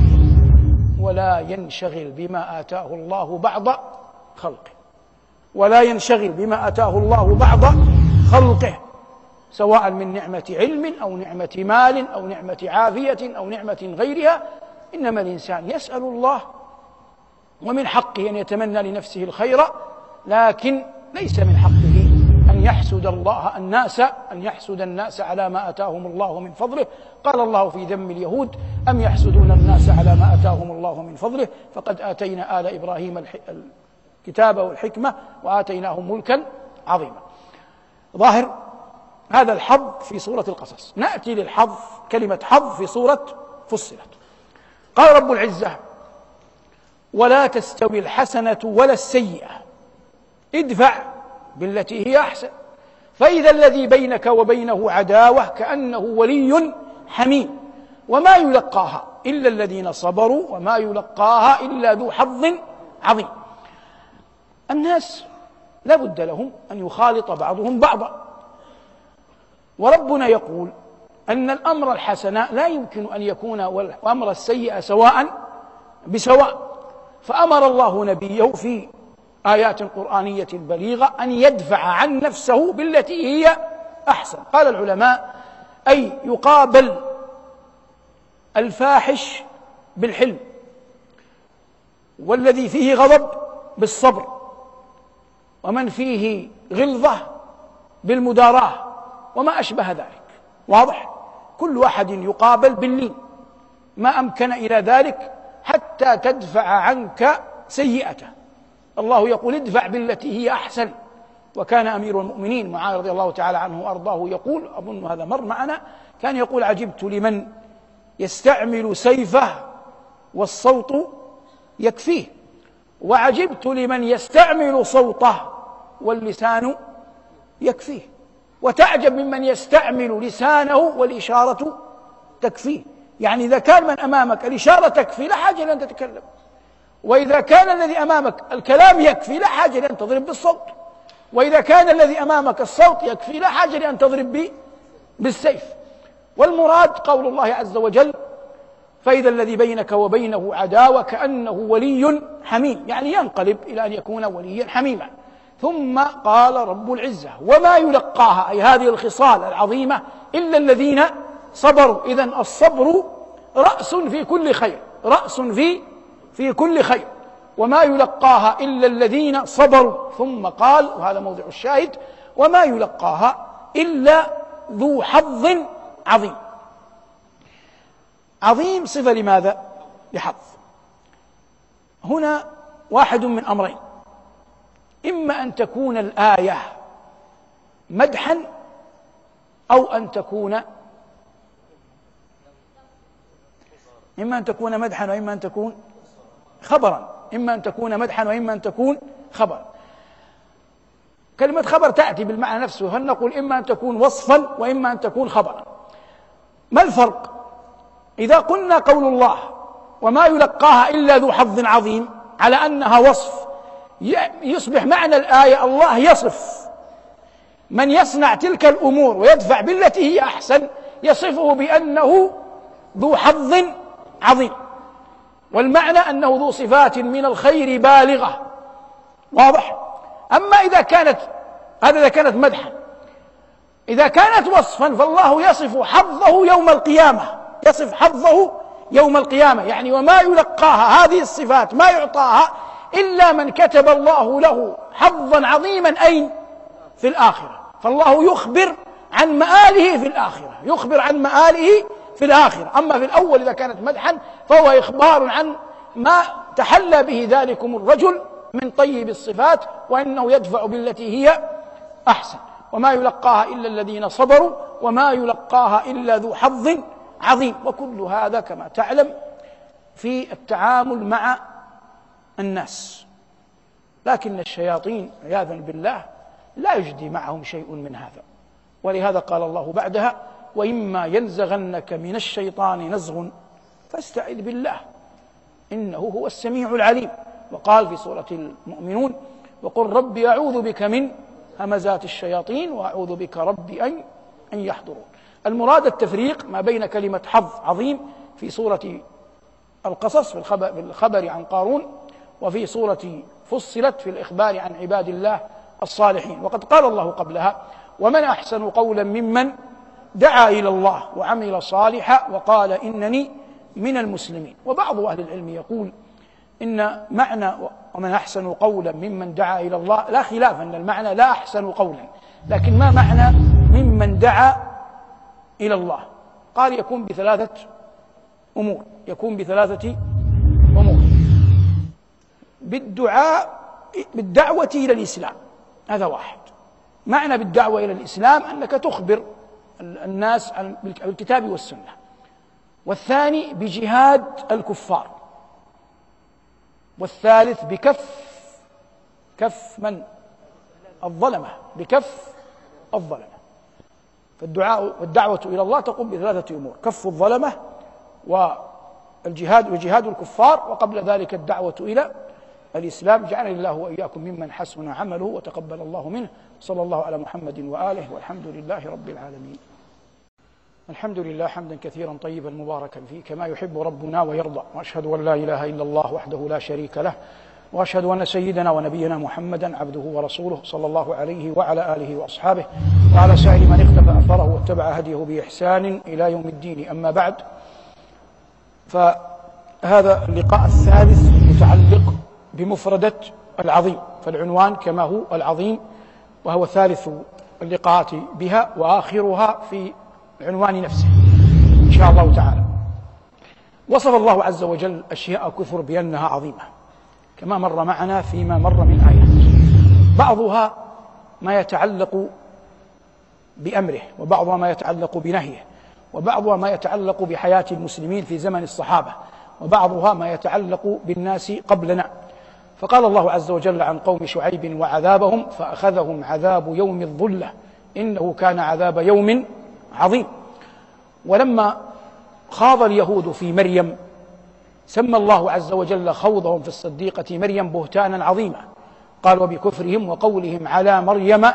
ولا ينشغل بما آتاه الله بعض خلقه. ولا ينشغل بما آتاه الله بعض خلقه. سواء من نعمة علم أو نعمة مال أو نعمة عافية أو نعمة غيرها إنما الإنسان يسأل الله ومن حقه أن يتمنى لنفسه الخير لكن ليس من حقه أن يحسد الله الناس أن يحسد الناس على ما أتاهم الله من فضله. قال الله في ذم اليهود أم يحسدون الناس على ما أتاهم الله من فضله؟ فقد آتينا آل إبراهيم الكتاب والحكمة وآتيناهم ملكا عظيما. ظاهر هذا الحظ في سورة القصص. نأتي للحظ كلمة حظ في سورة فصلت. قال رب العزة ولا تستوي الحسنة ولا السيئة ادفع بالتي هي أحسن فإذا الذي بينك وبينه عداوة كأنه ولي حميم وما يلقاها إلا الذين صبروا وما يلقاها إلا ذو حظ عظيم. الناس لا بد لهم أن يخالط بعضهم بعضا. وربنا يقول أن الأمر الحسن لا يمكن أن يكون والأمر السيء سواء بسواء. فأمر الله نبيه في آيات قرآنية بليغة أن يدفع عن نفسه بالتي هي أحسن. قال العلماء أي يقابل الفاحش بالحلم والذي فيه غضب بالصبر ومن فيه غلظة بالمداراة. وما أشبه ذلك. واضح؟ كل واحد يقابل باللين ما أمكن إلى ذلك حتى تدفع عنك سيئته. الله يقول ادفع بالتي هي أحسن. وكان أمير المؤمنين معاذ رضي الله تعالى عنه وأرضاه يقول أظن هذا مر معنا كان يقول عجبت لمن يستعمل سيفه والصوت يكفيه. وعجبت لمن يستعمل صوته واللسان يكفيه. وتعجب ممن يستعمل لسانه والإشارة تكفيه يعني إذا كان من أمامك الإشارة تكفي لا حاجة لأن تتكلم. وإذا كان الذي أمامك الكلام يكفي لا حاجة لأن تضرب بالصوت. وإذا كان الذي أمامك الصوت يكفي لا حاجة لأن تضرب به بالسيف. والمراد قول الله عز وجل فإذا الذي بينك وبينه عداوة كأنه ولي حميم. يعني ينقلب إلى أن يكون وليا حميما. ثم قال رب العزة وما يلقاها أي هذه الخصال العظيمة إلا الذين صبروا. إذا الصبر رأس في كل خير رأس في في كل خير. وما يلقاها إلا الذين صبروا. ثم قال وهذا موضع الشاهد وما يلقاها إلا ذو حظ عظيم. عظيم صفة لماذا؟ لحظ. هنا واحد من أمرين. إما أن تكون الآية مدحا أو أن تكون إما أن تكون مدحا وإما أن تكون خبرا. إما أن تكون مدحا وإما أن تكون خبرا. كلمة خبر تأتي بالمعنى نفسه. هل نقول إما أن تكون وصفا وإما أن تكون خبرا؟ ما الفرق؟ إذا قلنا قول الله وما يلقاها إلا ذو حظ عظيم على أنها وصف يصبح معنى الآية الله يصف. من يصنع تلك الأمور ويدفع بالتي هي أحسن يصفه بأنه ذو حظ عظيم. والمعنى أنه ذو صفات من الخير بالغة. واضح؟ أما إذا كانت هذا إذا كانت مدحا. إذا كانت وصفا فالله يصف حظه يوم القيامة. يصف حظه يوم القيامة. يعني وما يلقاها هذه الصفات ما يعطاها إلا من كتب الله له حظا عظيما أين في الآخرة. فالله يخبر عن مآله في الآخرة يخبر عن مآله في الآخرة. أما في الأول إذا كانت مدحا فهو إخبار عن ما تحلى به ذلكم الرجل من طيب الصفات وأنه يدفع بالتي هي أحسن. وما يلقاها إلا الذين صبروا وما يلقاها إلا ذو حظ عظيم. وكل هذا كما تعلم في التعامل مع الناس. لكن الشياطين عياذا بالله لا يجدي معهم شيء من هذا. ولهذا قال الله بعدها وإما ينزغنك من الشيطان نزغ فاستعذ بالله إنه هو السميع العليم. وقال في سورة المؤمنون وقل رب أعوذ بك من همزات الشياطين وأعوذ بك رب أن أن يحضرون. المراد التفريق ما بين كلمة حظ عظيم في سورة القصص في الخبر عن قارون وفي سورة فصلت في الإخبار عن عباد الله الصالحين. وقد قال الله قبلها ومن أحسن قولا ممن دعا إلى الله وعمل صالحا وقال إنني من المسلمين. وبعض أهل العلم يقول إن معنى ومن أحسن قولا ممن دعا إلى الله لا خلاف إن المعنى لا أحسن قولا لكن ما معنى ممن دعا إلى الله قال يكون بثلاثة أمور يكون بثلاثة امور بالدعاء بالدعوة إلى الإسلام. هذا واحد. معنى بالدعوة إلى الإسلام أنك تخبر الناس عن الكتاب والسنة. والثاني بجهاد الكفار. والثالث بكف كف من؟ الظلمة. بكف الظلمة. فالدعاء والدعوة إلى الله تقوم بثلاثة أمور. كف الظلمة والجهاد وجهاد الكفار وقبل ذلك الدعوة إلى الإسلام جعلني الله وإياكم ممن حسن عمله وتقبل الله منه. صلى الله على محمد وآله والحمد لله رب العالمين. الحمد لله حمدا كثيرا طيبا مباركا فيه كما يحب ربنا ويرضى. وأشهد أن لا إله إلا الله وحده لا شريك له. وأشهد أن سيدنا ونبينا محمدا عبده ورسوله صلى الله عليه وعلى آله وأصحابه وعلى سائر من اقتفى أثره واتبع هديه بإحسان إلى يوم الدين. أما بعد فهذا اللقاء الثالث متعلق بمفردة العظيم فالعنوان كما هو العظيم وهو ثالث اللقاءات بها وآخرها في العنوان نفسه إن شاء الله تعالى. وصف الله عز وجل أشياء كثر بأنها عظيمة كما مر معنا فيما مر من آيات. بعضها ما يتعلق بأمره وبعضها ما يتعلق بنهيه وبعضها ما يتعلق بحياة المسلمين في زمن الصحابة وبعضها ما يتعلق بالناس قبلنا. فقال الله عز وجل عن قوم شعيب وعذابهم فأخذهم عذاب يوم الظلة. إنه كان عذاب يوم عظيم. ولما خاض اليهود في مريم سمى الله عز وجل خوضهم في الصديقة مريم بهتانا عظيما. قال وبكفرهم وقولهم على مريم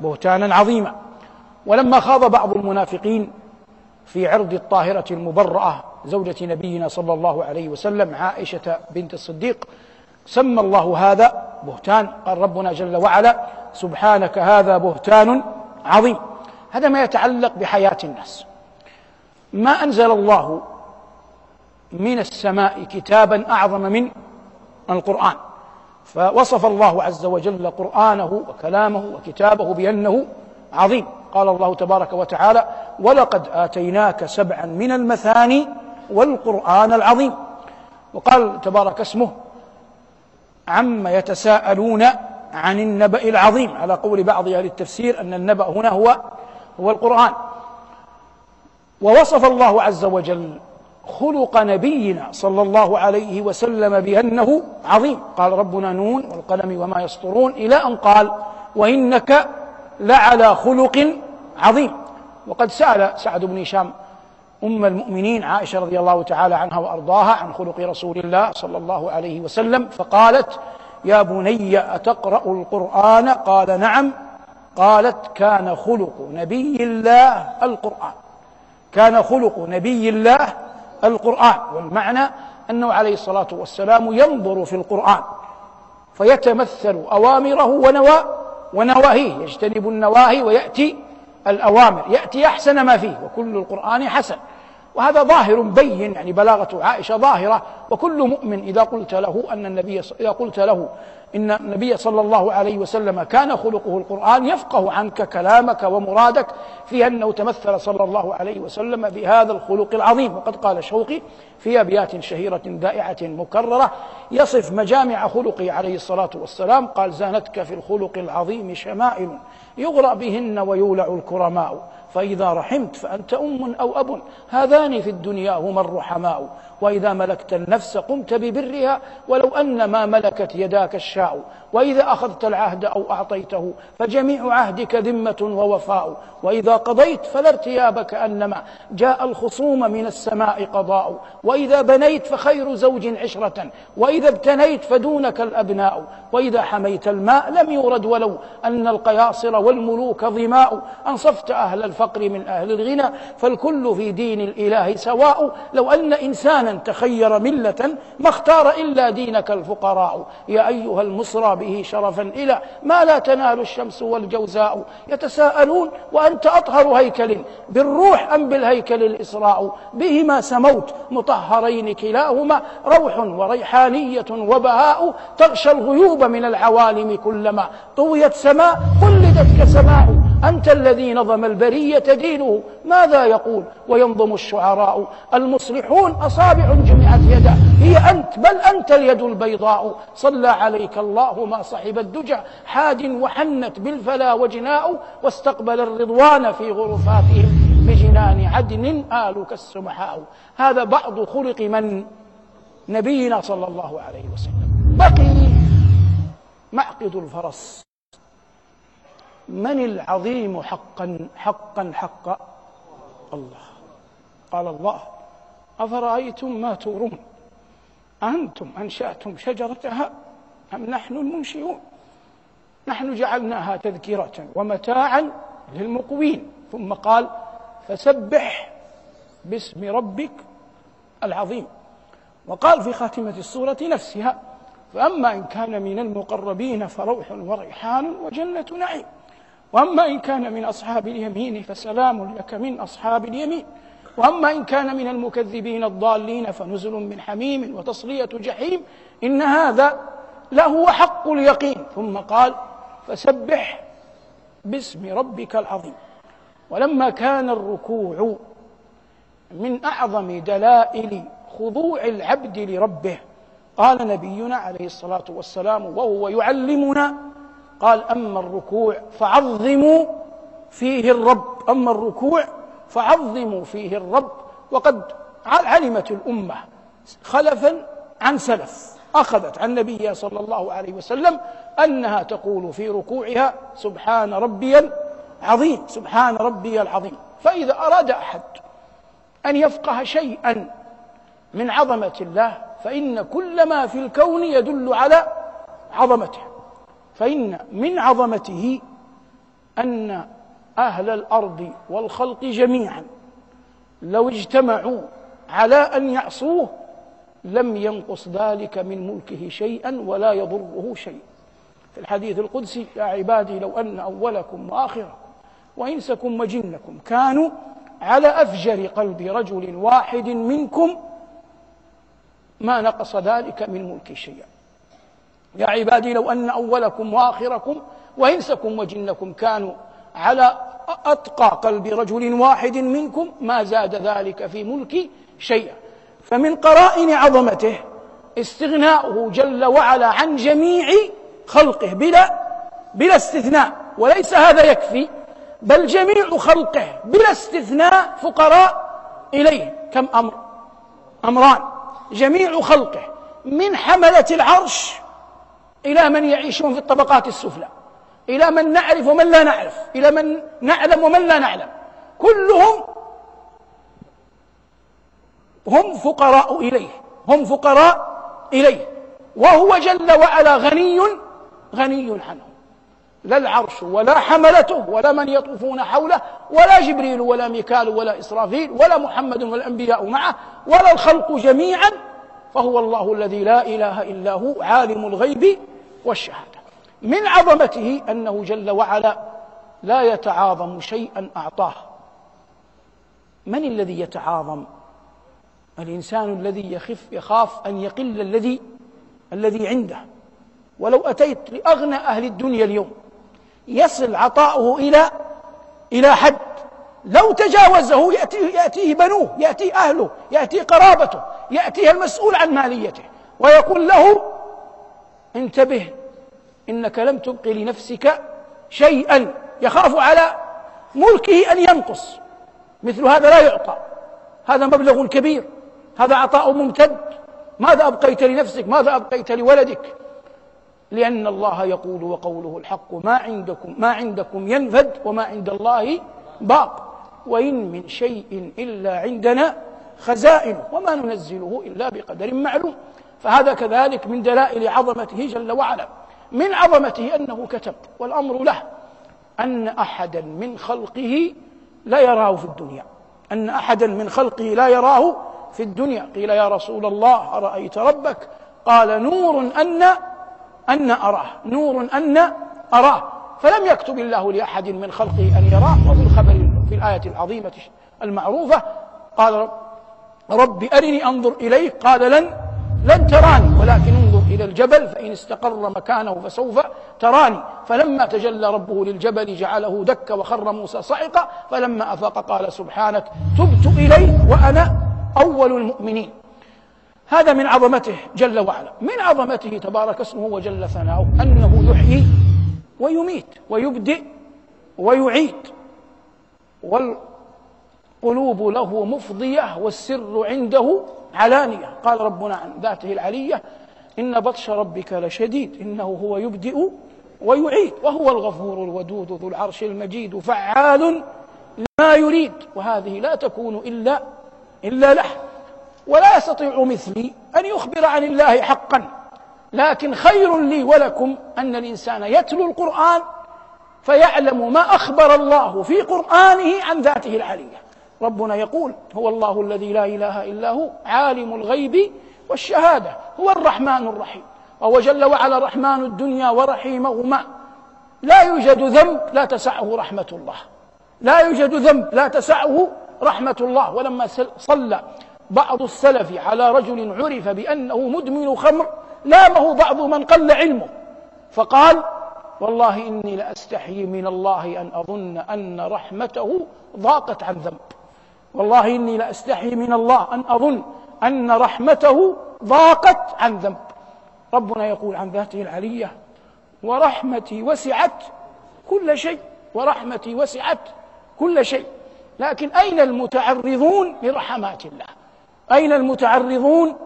بهتانا عظيما. ولما خاض بعض المنافقين في عرض الطاهرة المبرأة زوجة نبينا صلى الله عليه وسلم عائشة بنت الصديق سمى الله هذا بهتان. قال ربنا جل وعلا سبحانك هذا بهتان عظيم. هذا ما يتعلق بحياة الناس. ما أنزل الله من السماء كتابا أعظم من القرآن. فوصف الله عز وجل قرآنه وكلامه وكتابه بأنه عظيم. قال الله تبارك وتعالى ولقد آتيناك سبعا من المثاني والقرآن العظيم. وقال تبارك اسمه عما يتساءلون عن النبأ العظيم. على قول بعض أهل التفسير أن النبأ هنا هو هو القرآن. ووصف الله عز وجل خلق نبينا صلى الله عليه وسلم بأنه عظيم. قال ربنا نون والقلم وما يسطرون إلى أن قال وإنك لعلى خلق عظيم. وقد سأل سعد بن هشام أم المؤمنين عائشة رضي الله تعالى عنها وأرضاها عن خلق رسول الله صلى الله عليه وسلم فقالت يا بني أتقرأ القرآن؟ قال نعم. قالت كان خلق نبي الله القرآن. كان خلق نبي الله القرآن والمعنى أنه عليه الصلاة والسلام ينظر في القرآن فيتمثل أوامره ونوا ونواهيه يجتنب النواهي ويأتي الأوامر يأتي أحسن ما فيه وكل القرآن حسن. وهذا ظاهر بين يعني بلاغة عائشة ظاهرة. وكل مؤمن إذا قلت له أن النبي إذا قلت له إن النبي صلى الله عليه وسلم كان خلقه القرآن يفقه عنك كلامك ومرادك في أنه تمثل صلى الله عليه وسلم بهذا الخلق العظيم. وقد قال شوقي في أبيات شهيرة دائعة مكررة يصف مجامع خلقه عليه الصلاة والسلام. قال زانتك في الخلق العظيم شمائل يغرى بهن ويولع الكرماء. فإذا رحمت فأنت أم أو أب. هذان في الدنيا هما الرحماء. وإذا ملكت النفس قمت ببرها ولو أن ما ملكت يداك الشاء. وإذا أخذت العهد أو أعطيته فجميع عهدك ذمة ووفاء. وإذا قضيت فلا ارتياب كأنما جاء الخصوم من السماء قضاء. وإذا بنيت فخير زوج عشرة. وإذا ابتنيت فدونك الأبناء. وإذا حميت الماء لم يورد ولو أن القياصر والملوك ظماء. أنصفت أهل الفقر من أهل الغنى. فالكل في دين الإله سواء. لو أن إنسانا تخير ملة ما اختار إلا دينك الفقراء. يا أيها المصرى به شرفا إلى ما لا تنال الشمس والجوزاء. يتساءلون وأنت أطهر هيكل بالروح أم بالهيكل الإسراء؟ بهما سموت مطهرين كلاهما روح وريحانية وبهاء تغشى الغيوب من العوالم كلما طويت سماء قلدت كسماء. أنت الذي نظم البرية دينه ماذا يقول؟ وينظم الشعراء المصلحون أصابع جمعت يدا. هي أنت بل أنت اليد البيضاء. صلى عليك الله ما صحب الدجى. حاد وحنت بالفلا وجناء واستقبل الرضوان في غرفاتهم بجنان عدن آلك السمحاء. هذا بعض خلق من؟ نبينا صلى الله عليه وسلم. بقي معقد الفرس. من العظيم حقا حقا حقا الله؟ قال الله أفرأيتم ما تورون؟ أنتم أنشأتم شجرتها أم نحن المنشئون؟ نحن جعلناها تذكرة ومتاعا للمقوين. ثم قال فسبح باسم ربك العظيم. وقال في خاتمة السورة نفسها فأما إن كان من المقربين فروح وريحان وجنة نعيم. وأما إن كان من أصحاب اليمين فسلام لك من أصحاب اليمين. وأما إن كان من المكذبين الضالين فنزل من حميم وتصلية جحيم. إن هذا لهو حق اليقين. ثم قال فسبح باسم ربك العظيم. ولما كان الركوع من أعظم دلائل خضوع العبد لربه قال نبينا عليه الصلاة والسلام وهو يعلمنا قال أما الركوع فعظموا فيه الرب. أما الركوع فعظموا فيه الرب. وقد علمت الأمة خلفا عن سلف أخذت عن النبي صلى الله عليه وسلم أنها تقول في ركوعها سبحان ربي العظيم سبحان ربي العظيم. فإذا أراد أحد أن يفقه شيئا من عظمة الله فإن كل ما في الكون يدل على عظمته. فإن من عظمته أن أهل الأرض والخلق جميعا لو اجتمعوا على أن يعصوه لم ينقص ذلك من ملكه شيئا ولا يضره شيء. في الحديث القدسي يا عبادي لو أن أولكم وآخركم وإنسكم وجنكم كانوا على أفجر قلب رجل واحد منكم ما نقص ذلك من ملك شيئا. يا عبادي لو أن أولكم وآخركم وإنسكم وجنكم كانوا على أتقى قلب رجل واحد منكم ما زاد ذلك في ملكي شيئا. فمن قرائن عظمته استغناؤه جل وعلا عن جميع خلقه بلا بلا استثناء. وليس هذا يكفي بل جميع خلقه بلا استثناء فقراء إليه كم أمر أمران. جميع خلقه من حملة العرش إلى من يعيشون في الطبقات السفلى إلى من نعرف ومن لا نعرف إلى من نعلم ومن لا نعلم. كلهم هم فقراء إليه هم فقراء إليه. وهو جل وعلا غني غني عنهم لا العرش ولا حملته ولا من يطوفون حوله ولا جبريل ولا ميكال ولا إسرافيل ولا محمد والأنبياء معه ولا الخلق جميعا فهو الله الذي لا إله إلا هو عالم الغيب والشهادة. من عظمته أنه جل وعلا لا يتعاظم شيئا أعطاه. من الذي يتعاظم؟ الإنسان الذي يخف يخاف أن يقل الذي الذي عنده. ولو أتيت لأغنى أهل الدنيا اليوم يصل عطاؤه إلى إلى حد. لو تجاوزه يأتيه, يأتيه بنوه يأتيه أهله يأتيه قرابته يأتيه المسؤول عن ماليته ويقول له انتبه إنك لم تبق لنفسك شيئا. يخاف على ملكه أن ينقص. مثل هذا لا يعطى. هذا مبلغ كبير. هذا عطاء ممتد. ماذا أبقيت لنفسك؟ ماذا أبقيت لولدك؟ لأن الله يقول وقوله الحق ما عندكم ما عندكم ينفد وما عند الله باق. وإن من شيء إلا عندنا خزائن وما ننزله إلا بقدر معلوم. فهذا كذلك من دلائل عظمته جل وعلا. من عظمته أنه كتب والأمر له أن أحدا من خلقه لا يراه في الدنيا. أن أحدا من خلقه لا يراه في الدنيا. قيل يا رسول الله أرأيت ربك؟ قال نور أن أن أراه. نور أن أراه. فلم يكتب الله لأحد من خلقه أن يراه وفي الخبر في الآية العظيمة المعروفة قال رب أرني أنظر إليك قال لن لن تراني ولكن انظر إلى الجبل فإن استقر مكانه فسوف تراني. فلما تجلى ربه للجبل جعله دك وخر موسى صعقا فلما أفاق قال سبحانك تبت إليك وأنا أول المؤمنين. هذا من عظمته جل وعلا. من عظمته تبارك اسمه وجل ثناؤه أنه يحيي ويميت ويبدئ ويعيد. والقلوب له مفضية والسر عنده علانية. قال ربنا عن ذاته العلية إن بطش ربك لشديد إنه هو يبدئ ويعيد وهو الغفور الودود ذو العرش المجيد فعال لما يريد. وهذه لا تكون إلا إلا له ولا يستطيع مثلي أن يخبر عن الله حقا. لكن خير لي ولكم أن الإنسان يتلو القرآن فيعلم ما أخبر الله في قرآنه عن ذاته العلية. ربنا يقول هو الله الذي لا إله إلا هو عالم الغيب والشهادة هو الرحمن الرحيم. وهو جل وعلا رحمن الدنيا ورحيمهما. لا يوجد ذنب لا تسعه رحمة الله. لا يوجد ذنب لا تسعه رحمة الله. ولما صلى بعض السلف على رجل عرف بأنه مدمن خمر لامه بعض من قل علمه. فقال والله إني لأستحيي من الله أن أظن أن رحمته ضاقت عن ذنب. والله إني لأستحيي من الله أن أظن أن رحمته ضاقت عن ذنب. ربنا يقول عن ذاته العلية ورحمتي وسعت كل شيء ورحمتي وسعت كل شيء. لكن أين المتعرضون لرحمات الله؟ أين المتعرضون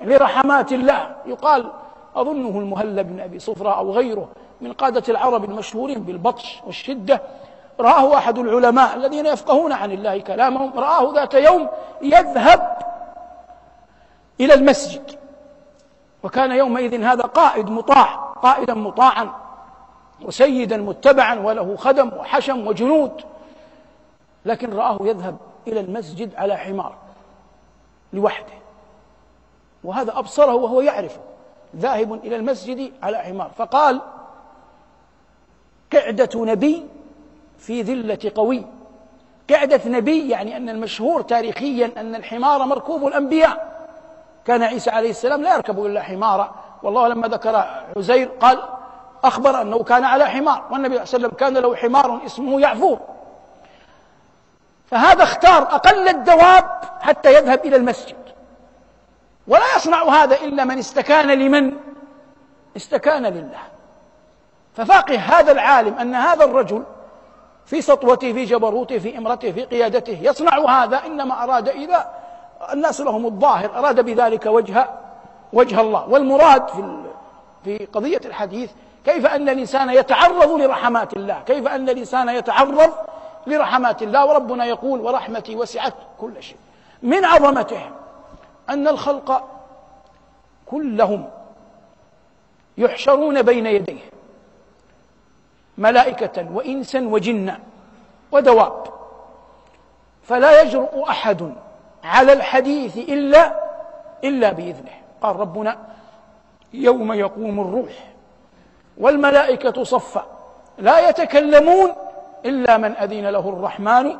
لرحمات الله؟ يقال أظنه المهلب بن أبي صفرة أو غيره. من قادة العرب المشهورين بالبطش والشدة رآه أحد العلماء الذين يفقهون عن الله كلامهم رآه ذات يوم يذهب إلى المسجد. وكان يومئذ هذا قائد مطاع قائدا مطاعا وسيدا متبعا وله خدم وحشم وجنود. لكن رآه يذهب إلى المسجد على حمار لوحده. وهذا أبصره وهو يعرفه ذاهب إلى المسجد على حمار. فقال قعدة نبي في ذلة قوي. قعدة نبي يعني أن المشهور تاريخيا أن الحمار مركوب الأنبياء. كان عيسى عليه السلام لا يركب إلا حمارا. والله لما ذكر عزير قال أخبر أنه كان على حمار. والنبي صلى الله عليه وسلم كان له حمار اسمه يعفور. فهذا اختار أقل الدواب حتى يذهب إلى المسجد. ولا يصنع هذا إلا من استكان لمن؟ استكان لله. ففاقه هذا العالم أن هذا الرجل في سطوته في جبروته في إمرته في قيادته يصنع هذا إنما أراد إذا الناس لهم الظاهر أراد بذلك وجه وجه الله. والمراد في في قضية الحديث كيف أن الإنسان يتعرض لرحمات الله؟ كيف أن الإنسان يتعرض لرحمات الله؟ وربنا يقول ورحمتي وسعت كل شيء من عظمته أن الخلق كلهم يحشرون بين يديه ملائكة وإنسا وجنا ودواب فلا يجرؤ أحد على الحديث إلا إلا بإذنه. قال ربنا يوم يقوم الروح والملائكة صفا لا يتكلمون إلا من أذن له الرحمن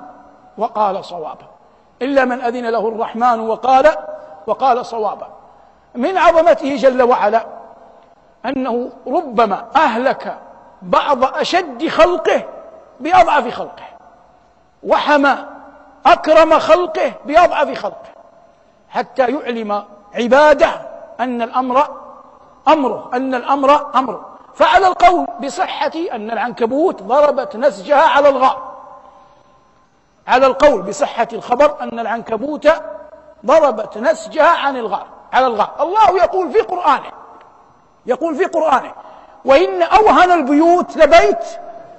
وقال صوابا. إلا من أذن له الرحمن وقال وقال صوابا. من عظمته جل وعلا أنه ربما أهلك بعض أشد خلقه بأضعف خلقه وحمى أكرم خلقه بأضعف خلقه حتى يعلم عباده أن الأمر أمره أن الأمر أمره فعلى القول بصحة أن العنكبوت ضربت نسجها على الغار. على القول بصحة الخبر أن العنكبوت ضربت نسجها عن الغار على الغار. الله يقول في قرآنه يقول في قرآنه وإن أوهن البيوت لبيت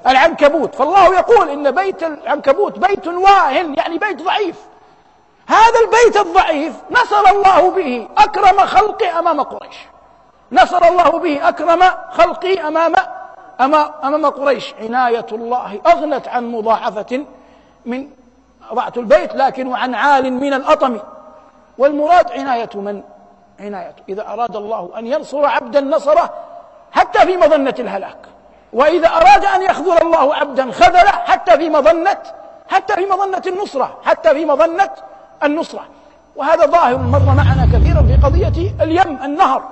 العنكبوت. فالله يقول إن بيت العنكبوت بيت واهن يعني بيت ضعيف. هذا البيت الضعيف نصر الله به أكرم خلقه أمام قريش. نصر الله به أكرم خلقه أمام أمام قريش. عناية الله أغنت عن مضاعفة من ضعت البيت لكن عن عال من الأطم. والمراد عناية من؟ عنايته إذا أراد الله أن ينصر عبدا نصره حتى في مظنة الهلاك. وإذا أراد أن يخذل الله عبدا خذله حتى في مظنة حتى في مظنة النصرة حتى في مظنة النصرة. وهذا ظاهر مر معنا كثيرا في قضية اليم النهر.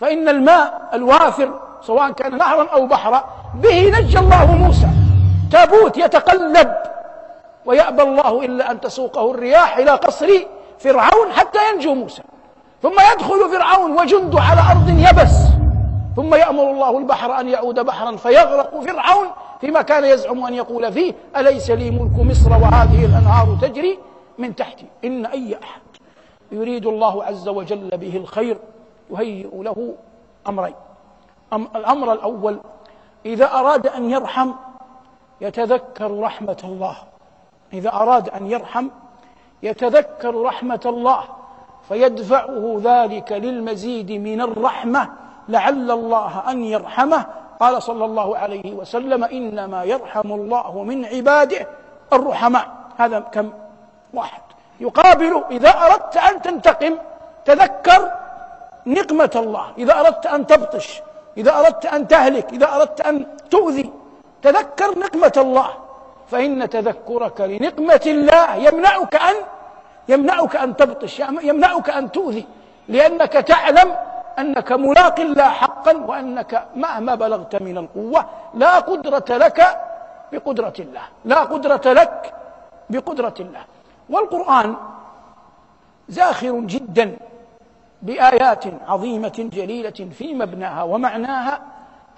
فإن الماء الوافر سواء كان نهرا أو بحرا به نجى الله موسى. تابوت يتقلب. ويأبى الله إلا أن تسوقه الرياح إلى قصر فرعون حتى ينجو موسى. ثم يدخل فرعون وجنده على أرض يبس. ثم يأمر الله البحر أن يعود بحرا فيغرق فرعون فيما كان يزعم أن يقول فيه أليس لي ملك مصر وهذه الأنهار تجري من تحتي؟ إن أي أحد يريد الله عز وجل به الخير يهيئ له أمرين. الأمر الأول إذا أراد أن يرحم يتذكر رحمة الله. إذا أراد أن يرحم يتذكر رحمة الله فيدفعه ذلك للمزيد من الرحمة. لعل الله أن يرحمه. قال صلى الله عليه وسلم إنما يرحم الله من عباده الرحماء. هذا كم؟ واحد. يقابل إذا أردت أن تنتقم تذكر نقمة الله. إذا أردت أن تبطش إذا أردت أن تهلك إذا أردت أن تؤذي تذكر نقمة الله. فإن تذكرك لنقمة الله يمنعك أن يمنعك أن تبطش يمنعك أن تؤذي لأنك تعلم أنك ملاق الله حقا وأنك مهما بلغت من القوة لا قدرة لك بقدرة الله لا قدرة لك بقدرة الله. والقرآن زاخر جدا بآيات عظيمة جليلة في مبناها ومعناها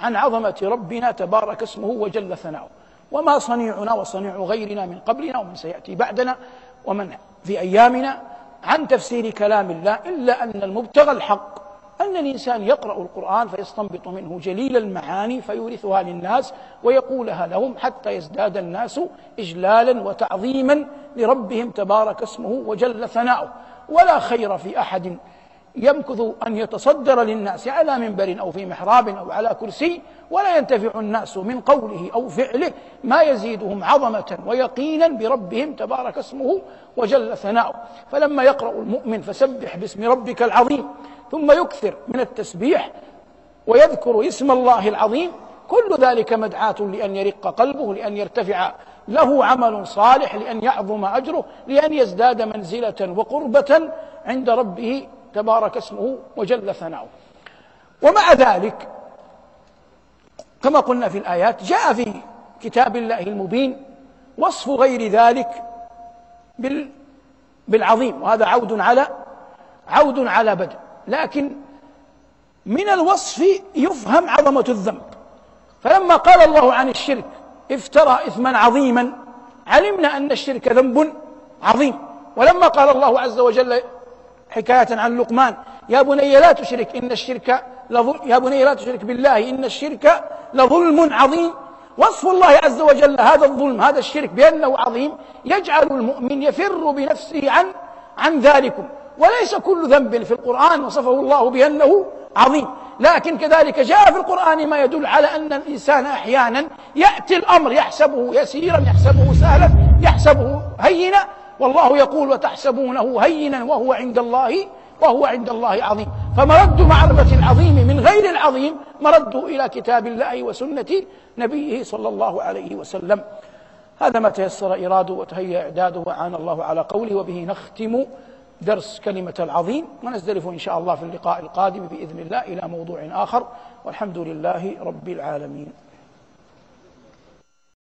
عن عظمة ربنا تبارك اسمه وجل ثناؤه. وما صنيعنا وصنيع غيرنا من قبلنا ومن سيأتي بعدنا ومن في أيامنا عن تفسير كلام الله إلا أن المبتغى الحق أن الإنسان يقرأ القرآن فيستنبط منه جليل المعاني فيورثها للناس ويقولها لهم حتى يزداد الناس إجلالا وتعظيما لربهم تبارك اسمه وجل ثناؤه. ولا خير في أحد يمكث أن يتصدر للناس على منبر أو في محراب أو على كرسي ولا ينتفع الناس من قوله أو فعله ما يزيدهم عظمة ويقينا بربهم تبارك اسمه وجل ثناؤه. فلما يقرأ المؤمن فسبح باسم ربك العظيم ثم يكثر من التسبيح ويذكر اسم الله العظيم. كل ذلك مدعاة لأن يرق قلبه لأن يرتفع له عمل صالح لأن يعظم أجره لأن يزداد منزلة وقربة عند ربه تبارك اسمه وجل ثناؤه. ومع ذلك كما قلنا في الآيات جاء في كتاب الله المبين وصف غير ذلك بالعظيم. وهذا عود على عود على بدء. لكن من الوصف يفهم عظمة الذنب. فلما قال الله عن الشرك افترى إثما عظيما علمنا أن الشرك ذنب عظيم. ولما قال الله عز وجل حكاية عن لقمان يا بني لا تشرك إن الشرك يا بني لا تشرك بالله إن الشرك لظلم عظيم. وصف الله عز وجل هذا الظلم هذا الشرك بأنه عظيم يجعل المؤمن يفر بنفسه عن عن ذلكم. وليس كل ذنب في القرآن وصفه الله بأنه عظيم. لكن كذلك جاء في القرآن ما يدل على أن الإنسان أحيانا يأتي الأمر يحسبه يسيرا يحسبه سهلا يحسبه هينا. والله يقول وتحسبونه هينا وهو عند الله وهو عند الله عظيم. فمرد معرفة العظيم من غير العظيم مرد إلى كتاب الله وسنة نبيه صلى الله عليه وسلم. هذا ما تيسر إراده وتهيأ إعداده وعان الله على قوله وبه نختم درس كلمة العظيم ونزدلف إن شاء الله في اللقاء القادم بإذن الله إلى موضوع آخر والحمد لله رب العالمين